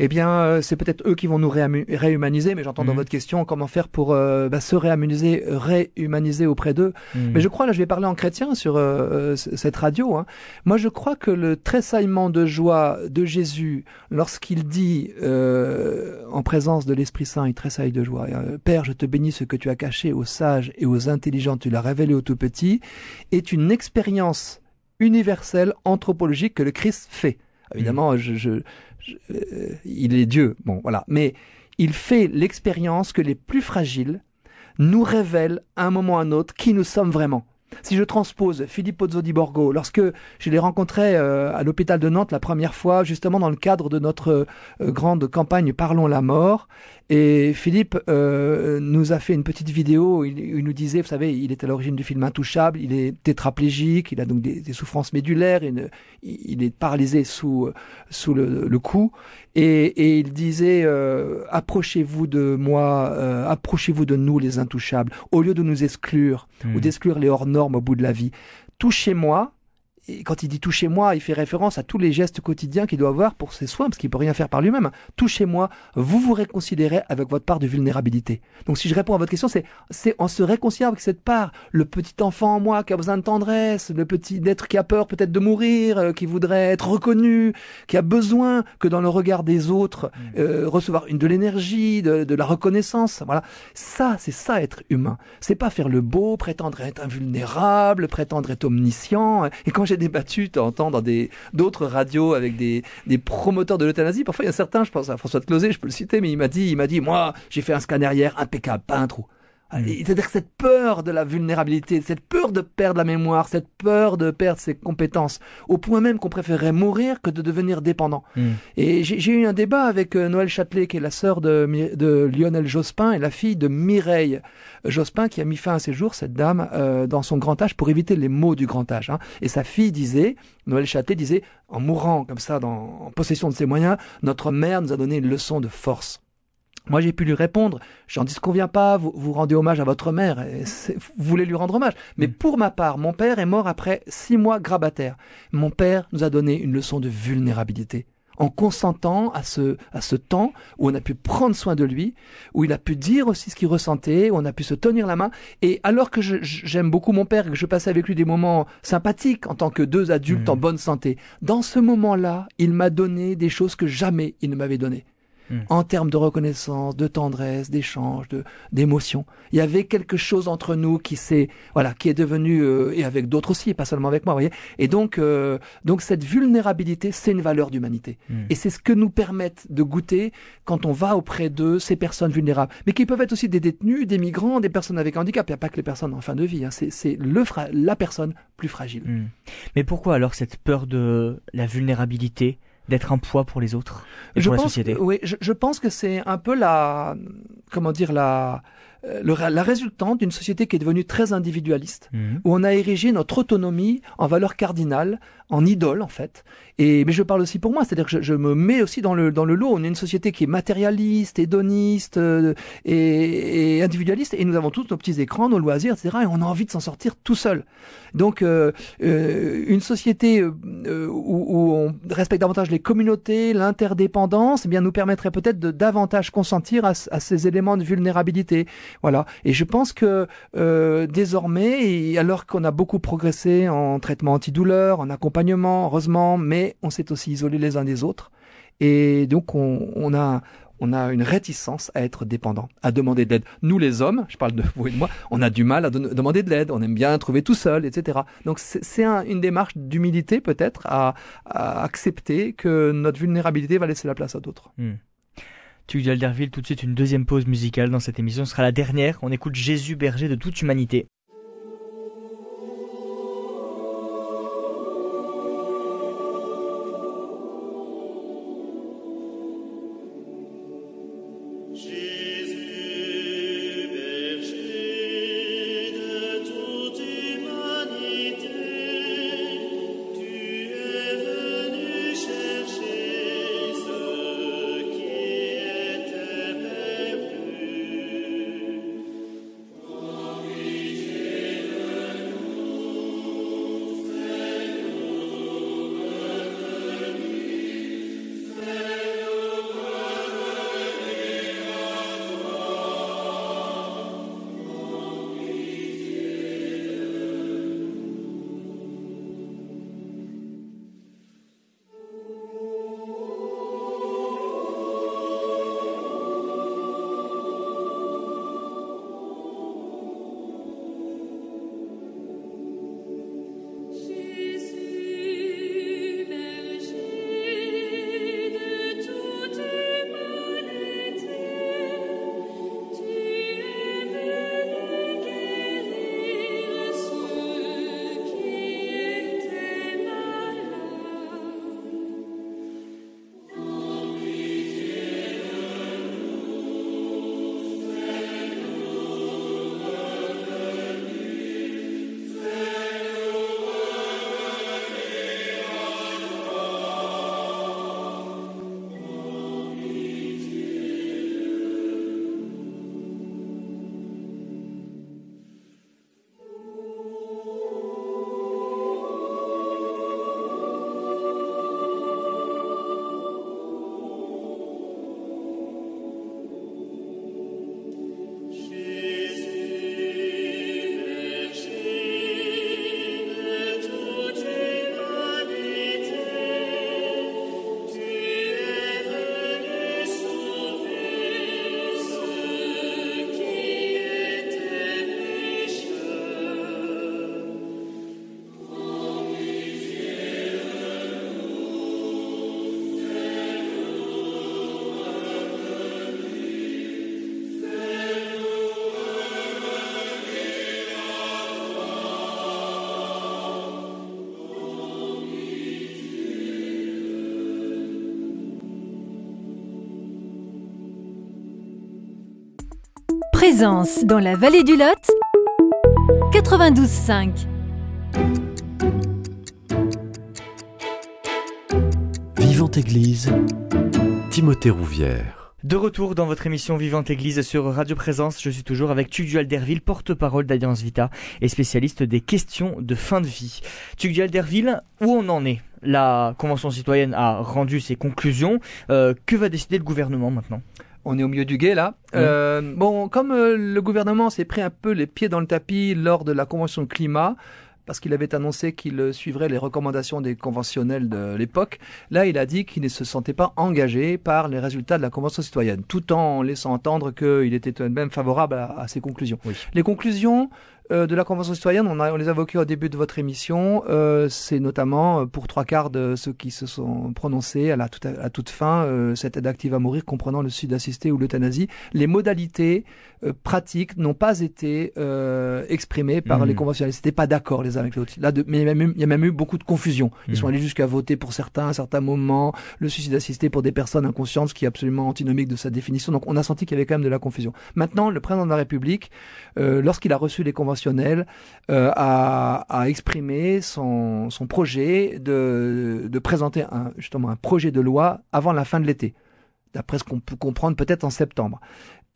Eh bien, euh, c'est peut-être eux qui vont nous réhumaniser, mais j'entends dans Mhm. votre question comment faire pour euh, bah, se réhumaniser, réhumaniser auprès d'eux. Hmm. Mais je crois, là, je vais parler en chrétien sur euh, euh, cette radio. hein. Moi, je crois que le tressaillement de joie de Jésus, lorsqu'il dit, euh, en présence de l'Esprit Saint, il tressaille de joie. euh, Père, je te bénis ce que tu as caché aux sages et aux intelligents, tu l'as révélé aux tout petits, est une expérience universelle, anthropologique que le Christ fait. Évidemment, je, je- je- euh, il est Dieu, bon, voilà. Mais il fait l'expérience que les plus fragiles nous révèlent à un moment ou à un autre qui nous sommes vraiment. Si je transpose Filippo Zodi Borgo, lorsque je l'ai rencontré euh, à l'hôpital de Nantes la première fois, justement dans le cadre de notre euh, grande campagne Parlons la mort, et Philippe euh, nous a fait une petite vidéo, il, il nous disait, vous savez, il est à l'origine du film Intouchable, il est tétraplégique, il a donc des, des souffrances médulaires, il, il est paralysé sous, sous le, le cou, et, et il disait, euh, approchez-vous de moi, euh, approchez-vous de nous les intouchables, au lieu de nous exclure, Hmm. ou d'exclure les hors normes au bout de la vie. Touchez-moi. Et quand il dit touchez-moi, il fait référence à tous les gestes quotidiens qu'il doit avoir pour ses soins, parce qu'il peut rien faire par lui-même. Touchez-moi, vous vous réconcilierez avec votre part de vulnérabilité. Donc si je réponds à votre question, c'est c'est en se réconciliant avec cette part, le petit enfant en moi qui a besoin de tendresse, le petit être qui a peur peut-être de mourir, euh, qui voudrait être reconnu, qui a besoin que dans le regard des autres euh, recevoir une de l'énergie, de, de la reconnaissance. Voilà, ça c'est ça être humain. C'est pas faire le beau, prétendre être invulnérable, prétendre être omniscient. Et quand j'ai débattu, t'entends dans des d'autres radios avec des des promoteurs de l'euthanasie, parfois il y a certains, je pense à François de Closet, je peux le citer, mais il m'a dit, il m'a dit, moi j'ai fait un scanner hier impeccable, pas un trou. Mm. C'est-à-dire que cette peur de la vulnérabilité, cette peur de perdre la mémoire, cette peur de perdre ses compétences, au point même qu'on préférerait mourir que de devenir dépendant. Hmm. Et j'ai eu un débat avec euh, Noël Châtelet, qui est la sœur de, Lionel Jospin et la fille de Mireille Jospin, qui a mis fin à ses jours, cette dame, euh, dans son grand âge, pour éviter les maux du grand âge. hein. Et sa fille disait, Noël Châtelet disait, en mourant comme ça, dans, en possession de ses moyens, notre mère nous a donné une leçon de force. Moi, j'ai pu lui répondre, j'en disconviens pas, vous, vous rendez hommage à votre mère, et vous voulez lui rendre hommage. Mais Mm. pour ma part, mon père est mort après six mois grabataire. Mon père nous a donné une leçon de vulnérabilité. En consentant à ce, à ce temps où on a pu prendre soin de lui, où il a pu dire aussi ce qu'il ressentait, où on a pu se tenir la main. Et alors que j'aime beaucoup mon père et que je passais avec lui des moments sympathiques en tant que deux adultes Mhm. en bonne santé, dans ce moment-là, il m'a donné des choses que jamais il ne m'avait données Mm. en termes de reconnaissance, de tendresse, d'échange, de d'émotion. Il y avait quelque chose entre nous qui s'est voilà, qui est devenu euh, et avec d'autres aussi, et pas seulement avec moi, vous voyez. Et donc euh, donc cette vulnérabilité, c'est une valeur d'humanité. Hmm. Et c'est ce que nous permettent de goûter quand on va auprès d'eux, ces personnes vulnérables, mais qui peuvent être aussi des détenus, des migrants, des personnes avec handicap. Il n'y a pas que les personnes en fin de vie. Hein. C'est c'est le fra- la personne plus fragile. Hmm. Mais pourquoi alors cette peur de la vulnérabilité, d'être un poids pour les autres et pour la pense, société Oui, je, je pense que c'est un peu la, comment dire, la, euh, le- la résultante d'une société qui est devenue très individualiste, Hmm. où on a érigé notre autonomie en valeur cardinale, en idole en fait. Et mais je parle aussi pour moi, c'est-à-dire que je, je, me mets aussi dans le dans le lot. On est une société qui est matérialiste, hédoniste euh, et, et, individualiste, et nous avons tous nos petits écrans, nos loisirs, etc. Et on a envie de s'en sortir tout seul. Donc euh, euh, une société où, où, on respecte davantage les communautés, l'interdépendance, eh bien nous permettrait peut-être de davantage consentir à, à, ces éléments de vulnérabilité. Voilà. Et je pense que désormais, alors qu'on a beaucoup progressé en traitement antidouleur, en accompagnement, heureusement, mais on s'est aussi isolé les uns des autres. Et donc on, a on a une réticence à être dépendant, à demander de l'aide. Nous les hommes, je parle de vous et de moi, on a du mal à demander de l'aide, on aime bien trouver tout seul, etc. Donc c'est un, une démarche d'humilité peut-être à, accepter que notre vulnérabilité va laisser la place à d'autres. Hmm. Tu dis Alderville, tout de suite une deuxième pause musicale dans cette émission, ce sera la dernière. On écoute Jésus berger de toute humanité. Présence dans la vallée du Lot 92.5 Vivante Église, Timothée Rouvière. De retour dans votre émission Vivante Église sur Radio Présence, je suis toujours avec Tuc Alderville, porte-parole d'Alliance Vita et spécialiste des questions de fin de vie. Tuc Alderville, où on en est? La Convention citoyenne a rendu ses conclusions. Euh, que va décider le gouvernement maintenant? On est au milieu du guet là. Euh, bon, comme euh, le gouvernement s'est pris un peu les pieds dans le tapis lors de la convention climat, parce qu'il avait annoncé qu'il suivrait les recommandations des conventionnels de l'époque. Là, il a dit qu'il ne se sentait pas engagé par les résultats de la Convention citoyenne, tout en laissant entendre qu'il était tout de même favorable à, ces conclusions. Les conclusions euh, de la Convention citoyenne, on, a, on les a évoquées au début de votre émission. Euh, c'est notamment euh, pour trois quarts de ceux qui se sont prononcés à, la, à, toute fin euh, cette aide active à mourir comprenant le suicide assisté ou l'euthanasie. Les modalités euh, pratiques n'ont pas été exprimées par les mmh. conventionnels. C'était pas d'accord les uns avec les autres. Là, de, mais il y, a même, il y, a même, eu beaucoup de confusion. Ils sont mmh. allés jusqu'à voter pour certains à certains moments le suicide assisté pour des personnes inconscientes, ce qui est absolument antinomique de sa définition. Donc on a senti qu'il y avait quand même de la confusion. Maintenant, le président de la République, lorsqu'il a reçu les conventions conventionnel euh, a, exprimé son, projet de, présenter un, justement un projet de loi avant la fin de l'été, d'après ce qu'on peut comprendre peut-être en septembre.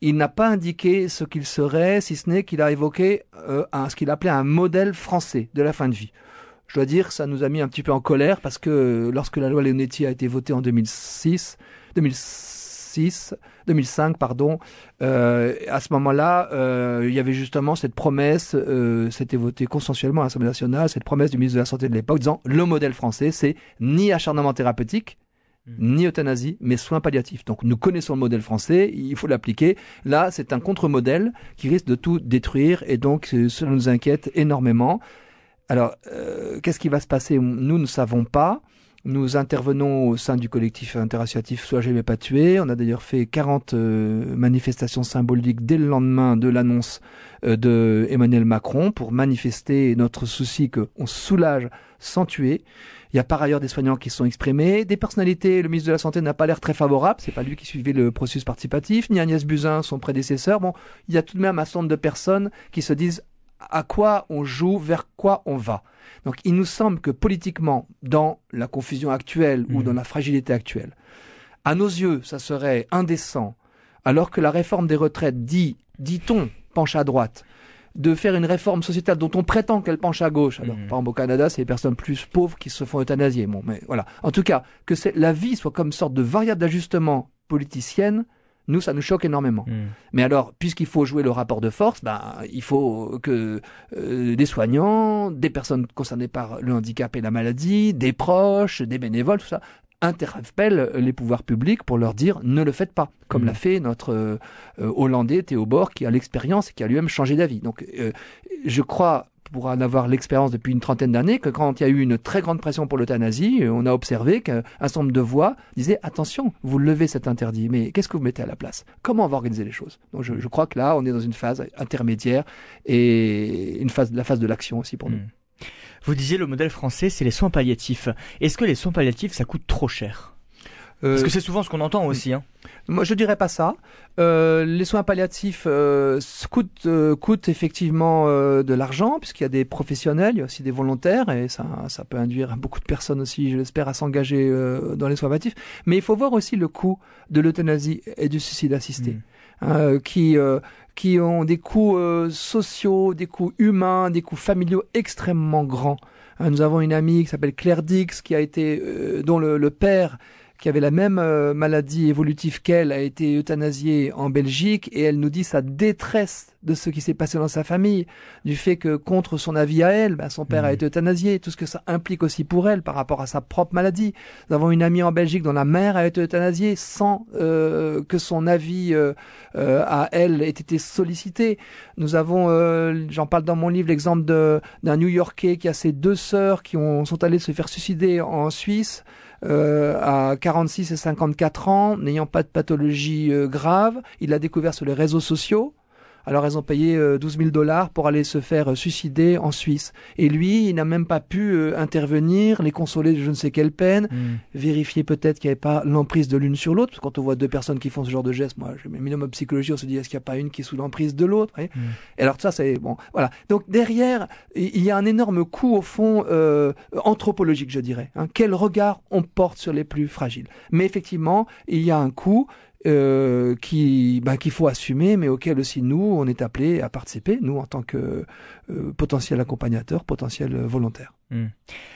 Il n'a pas indiqué ce qu'il serait, si ce n'est qu'il a évoqué euh, ce qu'il appelait un modèle français de la fin de vie. Je dois dire, ça nous a mis un petit peu en colère parce que lorsque la loi Leonetti a été votée en 2006, 2006 2005, pardon, euh, à ce moment-là, euh, il y avait justement cette promesse, euh, c'était voté consensuellement à l'Assemblée nationale, cette promesse du ministre de la Santé de l'époque disant le modèle français, c'est ni acharnement thérapeutique, hmm. ni euthanasie, mais soins palliatifs. Donc nous connaissons le modèle français, il faut l'appliquer. Là, c'est un contre-modèle qui risque de tout détruire et donc cela nous inquiète énormément. Alors, euh, qu'est-ce qui va se passer? Nous ne savons pas. Nous intervenons au sein du collectif interassociatif Soigé mais pas tué. On a d'ailleurs fait 40 euh, manifestations symboliques dès le lendemain de l'annonce euh, de Emmanuel Macron pour manifester notre souci qu'on soulage sans tuer. Il y a par ailleurs des soignants qui sont exprimés, des personnalités. Le ministre de la Santé n'a pas l'air très favorable. C'est pas lui qui suivait le processus participatif, ni Agnès Buzyn, son prédécesseur. Bon, il y a tout de même un certain nombre de personnes qui se disent à quoi on joue, vers quoi on va. Donc il nous semble que politiquement, dans la confusion actuelle ou mmh. dans la fragilité actuelle, à nos yeux, ça serait indécent, alors que la réforme des retraites dit, dit-on, penche à droite, de faire une réforme sociétale dont on prétend qu'elle penche à gauche. Alors, mmh. par exemple, au Canada, c'est les personnes plus pauvres qui se font euthanasier. Bon, mais voilà. En tout cas, que la vie soit comme sorte de variable d'ajustement politicienne, nous, ça nous choque énormément. Hmm. Mais alors, puisqu'il faut jouer le rapport de force, ben, il faut que euh, des soignants, des personnes concernées par le handicap et la maladie, des proches, des bénévoles, tout ça, interpellent les pouvoirs publics pour leur dire ne le faites pas, comme hmm. l'a fait notre euh, Hollandais Théo Bord, qui a l'expérience et qui a lui-même changé d'avis. Donc, euh, je crois pour en avoir l'expérience depuis une trentaine d'années, que quand il y a eu une très grande pression pour l'euthanasie, euh, on a observé qu'un certain nombre de voix disaient attention, vous levez cet interdit, mais qu'est-ce que vous mettez à la place? Comment on va organiser les choses? Donc je, crois que là, on est dans une phase intermédiaire et une phase, la phase de l'action aussi pour nous. Hmm. Vous disiez le modèle français, c'est les soins palliatifs. Est-ce que les soins palliatifs, ça coûte trop cher? Parce que euh, c'est souvent ce qu'on entend aussi. Hein. Moi, je dirais pas ça. Euh, les soins palliatifs euh, coûtent, euh, coûtent effectivement euh, de l'argent, puisqu'il y a des professionnels, il y a aussi des volontaires, et ça, ça peut induire beaucoup de personnes aussi, je l'espère, à s'engager dans les soins palliatifs. Mais il faut voir aussi le coût de l'euthanasie et du suicide assisté, mmh. hein, qui qui ont des coûts sociaux, des coûts humains, des coûts familiaux extrêmement grands. Hein, nous avons une amie qui s'appelle Claire Dix, qui a été, dont le, le père qui avait la même euh, maladie évolutive qu'elle, a été euthanasiée en Belgique et elle nous dit sa détresse de ce qui s'est passé dans sa famille, du fait que contre son avis à elle, bah, son père a mmh. été euthanasié, tout ce que ça implique aussi pour elle par rapport à sa propre maladie. Nous avons une amie en Belgique dont la mère a été euthanasiée sans euh, que son avis euh, à elle ait été sollicité. Nous avons, j'en parle dans mon livre, l'exemple d'un New-Yorkais qui a ses deux sœurs qui ont, sont allées se faire suicider en Suisse euh, à 46 et 54 ans, n'ayant pas de pathologie euh, grave. Il l'a découvert sur les réseaux sociaux. Alors elles ont payé 12 euh, 000 dollars pour aller se faire euh, suicider en Suisse. Et lui, il n'a même pas pu euh, intervenir, les consoler de je ne sais quelle peine, hmm. vérifier peut-être qu'il n'y avait pas l'emprise de l'une sur l'autre. Quand on voit deux personnes qui font ce genre de geste, moi, je mets minimum psychologie, on se dit est-ce qu'il n'y a pas une qui est sous l'emprise de l'autre hmm. Et alors ça, c'est bon, voilà. Donc derrière, il y a un énorme coût au fond anthropologique, je dirais. Hein. Quel regard on porte sur les plus fragiles? Mais effectivement, il y a un coût euh, qui bah, qu'il faut assumer, mais auquel aussi nous on est appelés à participer, nous en tant que euh, potentiel accompagnateur, potentiel volontaire. Hmm.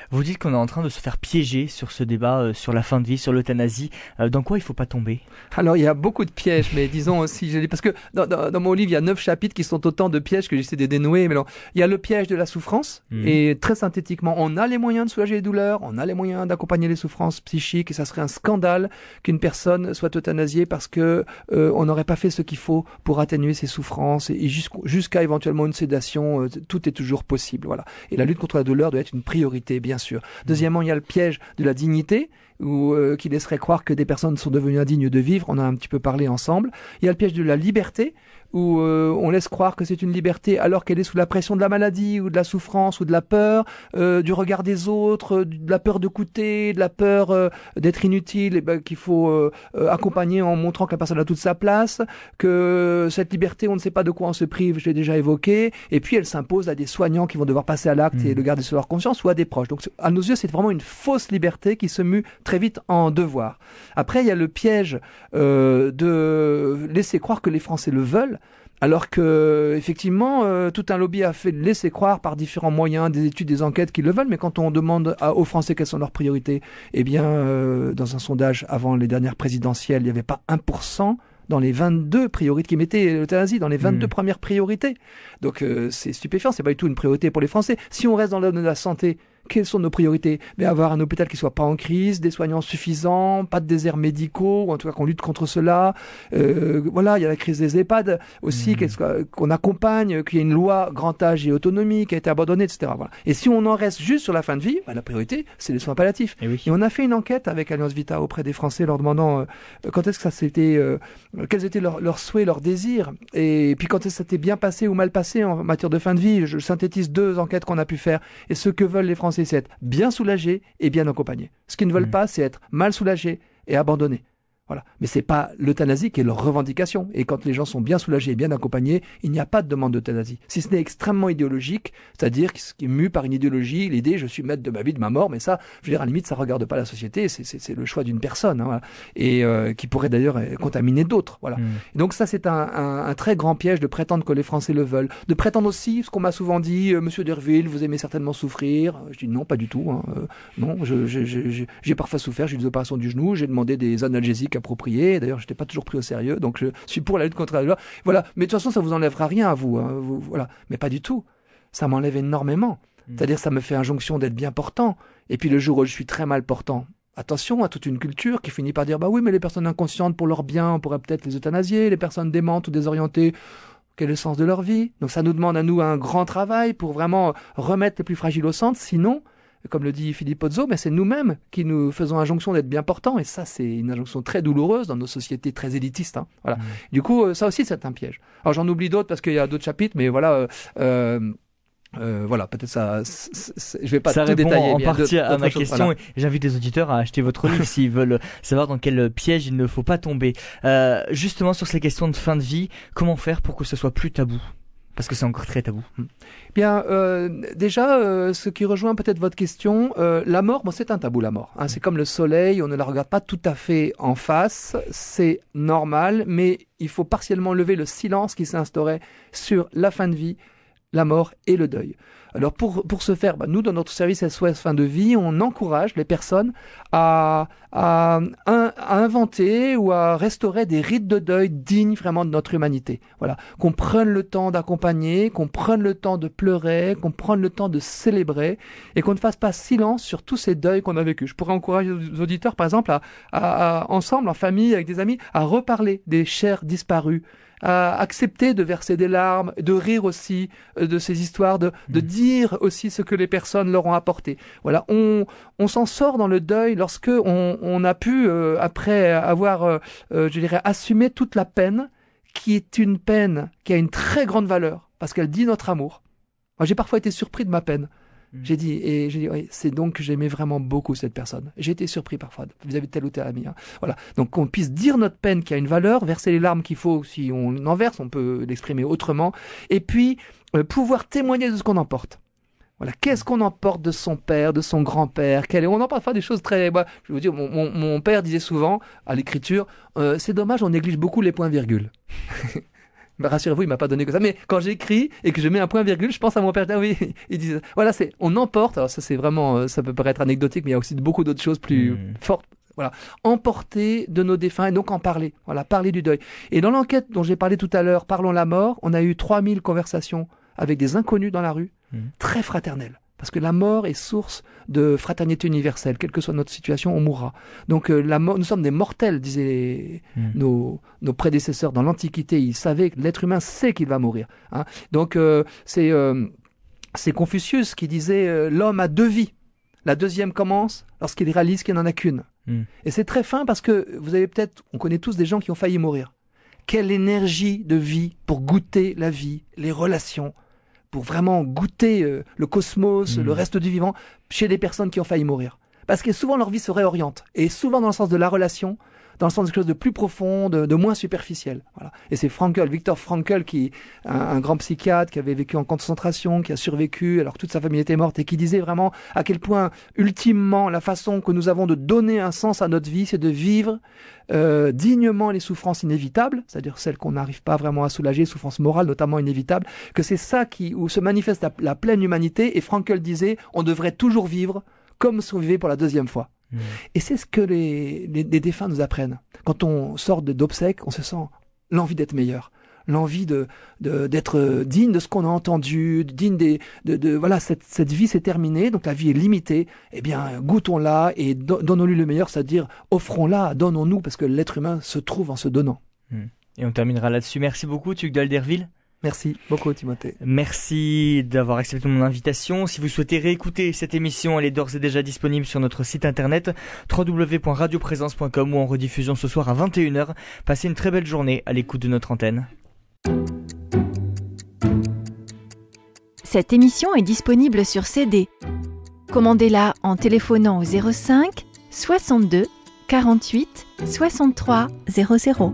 Vous dites qu'on est en train de se faire piéger sur ce débat euh, sur la fin de vie, sur l'euthanasie. Euh, dans quoi il faut pas tomber? Alors il y a beaucoup de pièges, mais disons aussi, parce que dans, dans, mon livre il y a neuf chapitres qui sont autant de pièges que j'essaie de dénouer. Mais il y a le piège de la souffrance hmm. et très synthétiquement, on a les moyens de soulager les douleurs, on a les moyens d'accompagner les souffrances psychiques et ça serait un scandale qu'une personne soit euthanasiée parce que euh, on n'aurait pas fait ce qu'il faut pour atténuer ses souffrances et, jusqu'à éventuellement une sédation. tout est toujours possible. Voilà. Et la lutte contre la douleur doit être une priorité, bien sûr. Deuxièmement, il y a le piège de la dignité. ou euh, qui laisserait croire que des personnes sont devenues indignes de vivre. On a un petit peu parlé ensemble. Il y a le piège de la liberté où euh, on laisse croire que c'est une liberté alors qu'elle est sous la pression de la maladie ou de la souffrance ou de la peur, euh, du regard des autres, de la peur de coûter, de la peur euh, d'être inutile, et ben, qu'il faut accompagner en montrant que la personne a toute sa place, que cette liberté, on ne sait pas de quoi on se prive, je l'ai déjà évoqué, et puis elle s'impose à des soignants qui vont devoir passer à l'acte et Mmh. le garder sur leur conscience ou à des proches. Donc à nos yeux, c'est vraiment une fausse liberté qui se mue très vite en devoir. Après, il y a le piège euh, de laisser croire que les Français le veulent. Alors que effectivement, euh, tout un lobby a fait laisser croire par différents moyens, des études, des enquêtes qu'ils le veulent. Mais quand on demande à- aux Français quelles sont leurs priorités, eh bien, euh, dans un sondage avant les dernières présidentielles, il n'y avait pas 1% dans les 22 priorités qui mettaient l'euthanasie dans les 22 Mhm. premières priorités. Donc euh, c'est stupéfiant, c'est pas du tout une priorité pour les Français. Si on reste dans le domaine de la santé, quelles sont nos priorités Mais avoir un hôpital qui soit pas en crise, des soignants suffisants, pas de déserts médicaux, ou en tout cas qu'on lutte contre cela. Euh, voilà, il y a la crise des EHPAD aussi, Mhm. qu'on accompagne, qu'il y ait une loi grand âge et autonomie qui a été abandonnée, etc. Voilà. Et si on en reste juste sur la fin de vie, bah, la priorité, c'est les soins palliatifs. Et oui. Et on a fait une enquête avec Alliance Vita auprès des Français leur demandant euh, quand est-ce que ça s'était, euh, quels étaient leurs, leurs souhaits, leurs désirs, et puis quand est-ce que ça s'était bien passé ou mal passé en matière de fin de vie. Je synthétise deux enquêtes qu'on a pu faire. Et ce que veulent les Français, c'est être bien soulagés et bien accompagnés. Ce qu'ils ne veulent Mhm. pas, c'est être mal soulagés et abandonnés. Voilà. Mais c'est pas l'euthanasie qui est leur revendication. Et quand les gens sont bien soulagés et bien accompagnés, il n'y a pas de demande d'euthanasie. Si ce n'est extrêmement idéologique, c'est-à-dire ce qui est mu par une idéologie, l'idée je suis maître de ma vie, de ma mort, mais ça, je veux dire, à la limite, ça regarde pas la société, c'est- le choix d'une personne, hein, et euh, qui pourrait d'ailleurs euh, contaminer d'autres. Voilà. Mm. Et Donc ça, c'est un, un- un très grand piège de prétendre que les Français le veulent. De prétendre aussi, ce qu'on m'a souvent dit, euh, Monsieur Derville, vous aimez certainement souffrir. Je dis non, pas du tout. hein. Euh, non, j'ai parfois souffert, j'ai eu des opérations du genou, j'ai demandé des analgésiques appropriés. D'ailleurs, j'étais pas toujours pris au sérieux, donc je suis pour la lutte contre la loi. Voilà. Mais de toute façon, ça vous enlèvera rien à vous. hein. Vous- voilà. Mais pas du tout. Ça m'enlève énormément. Mm. C'est-à-dire, ça me fait injonction d'être bien portant. Et puis le jour où je suis très mal portant, attention à toute une culture qui finit par dire bah oui, mais les personnes inconscientes pour leur bien, on pourrait peut-être les euthanasier, les personnes démentes ou désorientées. Quel est le sens de leur vie? Donc ça nous demande à nous un grand travail pour vraiment remettre les plus fragiles au centre. Sinon, comme le dit Philippe Pozzo, mais c'est nous-mêmes qui nous faisons injonction d'être bien portants. Et ça, c'est une injonction très douloureuse dans nos sociétés très élitistes. hein. Voilà. Mm. Du coup, euh, ça aussi, c'est un piège. Alors j'en oublie d'autres parce qu'il y a d'autres chapitres, mais voilà. euh, euh, voilà, peut-être ça. je vais pas ça tout répond détailler. en partie à ma question voilà. j'invite les auditeurs à acheter votre livre s'ils veulent savoir dans quel piège il ne faut pas tomber. Euh, justement sur ces questions de fin de vie, comment faire pour que ce soit plus tabou? Parce que c'est encore très tabou. Bien, euh, déjà, euh, ce qui rejoint peut-être votre question, euh, la mort, bon, c'est un tabou, la mort. hein. c'est comme le soleil, on ne la regarde pas tout à fait en face, c'est normal, mais il faut partiellement lever le silence qui s'est instauré sur la fin de vie, la mort et le deuil. Alors pour, pour ce faire, bah, nous, dans notre service SOS fin de vie, on encourage les personnes à, à, à- inventer ou à restaurer des rites de deuil dignes vraiment de notre humanité. Voilà, qu'on prenne le temps d'accompagner, qu'on prenne le temps de pleurer, qu'on prenne le temps de célébrer et qu'on ne fasse pas silence sur tous ces deuils qu'on a vécus. Je pourrais encourager les auditeurs, par exemple, à- à- ensemble, en famille, avec des amis, à reparler des chers disparus, à accepter de verser des larmes, de rire aussi euh, de ces histoires, de, de Mhm. dire aussi ce que les personnes leur ont apporté. Voilà, on, on s'en sort dans le deuil lorsque on, on a pu, euh, après avoir, euh, euh, je dirais, assumé toute la peine, qui est une peine qui a une très grande valeur, parce qu'elle dit notre amour. Moi, j'ai parfois été surpris de ma peine. Mhm. J'ai dit, et j'ai dit, oui, c'est donc que j'aimais vraiment beaucoup cette personne. J'ai été surpris parfois vis-à-vis de tel ou tel ami. hein. Voilà. Donc qu'on puisse dire notre peine qui a une valeur, verser les larmes qu'il faut si on en verse, on peut l'exprimer autrement, et puis euh, pouvoir témoigner de ce qu'on emporte. Voilà, qu'est-ce qu'on emporte de son père, de son grand-père? Quel. On emporte pas des choses très... Bah, je dire, mon, mon, mon père disait souvent à l'écriture, euh, c'est dommage, on néglige beaucoup les points-virgules. Bah, Rassurez-vous, il m'a pas donné que ça. Mais quand j'écris et que je mets un point virgule, je pense à mon père. Ah oui, il disait. Voilà, c'est on emporte. Alors ça, c'est vraiment, euh, ça peut paraître anecdotique, mais il y a aussi beaucoup d'autres choses plus Mm. fortes. Voilà, emporter de nos défunts et donc en parler. Voilà, parler du deuil. Et dans l'enquête dont j'ai parlé tout à l'heure, parlons la mort, on a eu 3000 conversations avec des inconnus dans la rue, Mm. très fraternelles. Parce que la mort est source de fraternité universelle. Quelle que soit notre situation, on mourra. Donc euh, la nous sommes des mortels, disaient Mm. nos, nos prédécesseurs dans l'Antiquité. Ils savaient que l'être humain sait qu'il va mourir. hein. Donc euh, c'est euh, c'est Confucius qui disait l'homme a deux vies. La deuxième commence lorsqu'il réalise qu'il n'en a qu'une. Mm. Et c'est très fin parce que vous avez peut-être, on connaît tous des gens qui ont failli mourir. Quelle énergie de vie pour goûter la vie, les relations, pour vraiment goûter euh, le cosmos, le mm. reste du vivant, chez des personnes qui ont failli mourir. Parce que souvent leur vie se réoriente. Et souvent dans le sens de la relation, dans le sens de quelque chose de plus profond, de, moins superficiel. Voilà. Et c'est Frankel, Victor Frankel, qui un, un, grand psychiatre qui avait vécu en concentration, qui a survécu alors que toute sa famille était morte et qui disait vraiment à quel point ultimement la façon que nous avons de donner un sens à notre vie, c'est de vivre euh, dignement les souffrances inévitables, c'est-à-dire celles qu'on n'arrive pas vraiment à soulager, souffrances morales notamment inévitables, que c'est ça qui où se manifeste la, pleine humanité. Et Frankel disait, on devrait toujours vivre comme si pour la deuxième fois. Mm. Et c'est ce que les, les, défunts nous apprennent. Quand on sort d'obsèques, on se sent l'envie d'être meilleur l'envie de d'être digne de ce qu'on a entendu, digne des de, de voilà cette, cette vie s'est terminée, donc la vie est limitée. Eh bien, goûtons-la et donnons-lui le meilleur, c'est-à-dire offrons-la, donnons-nous parce que l'être humain se trouve en se donnant. Mm. Et on terminera là-dessus. Merci beaucoup, Tugdal Derville. Merci beaucoup Timothée. Merci d'avoir accepté mon invitation. Si vous souhaitez réécouter cette émission, elle est d'ores et déjà disponible sur notre site internet www.radioprésence.com ou en rediffusion ce soir à 21h. Passez une très belle journée à l'écoute de notre antenne. Cette émission est disponible sur CD. Commandez-la en téléphonant au 05 62 48 63 00.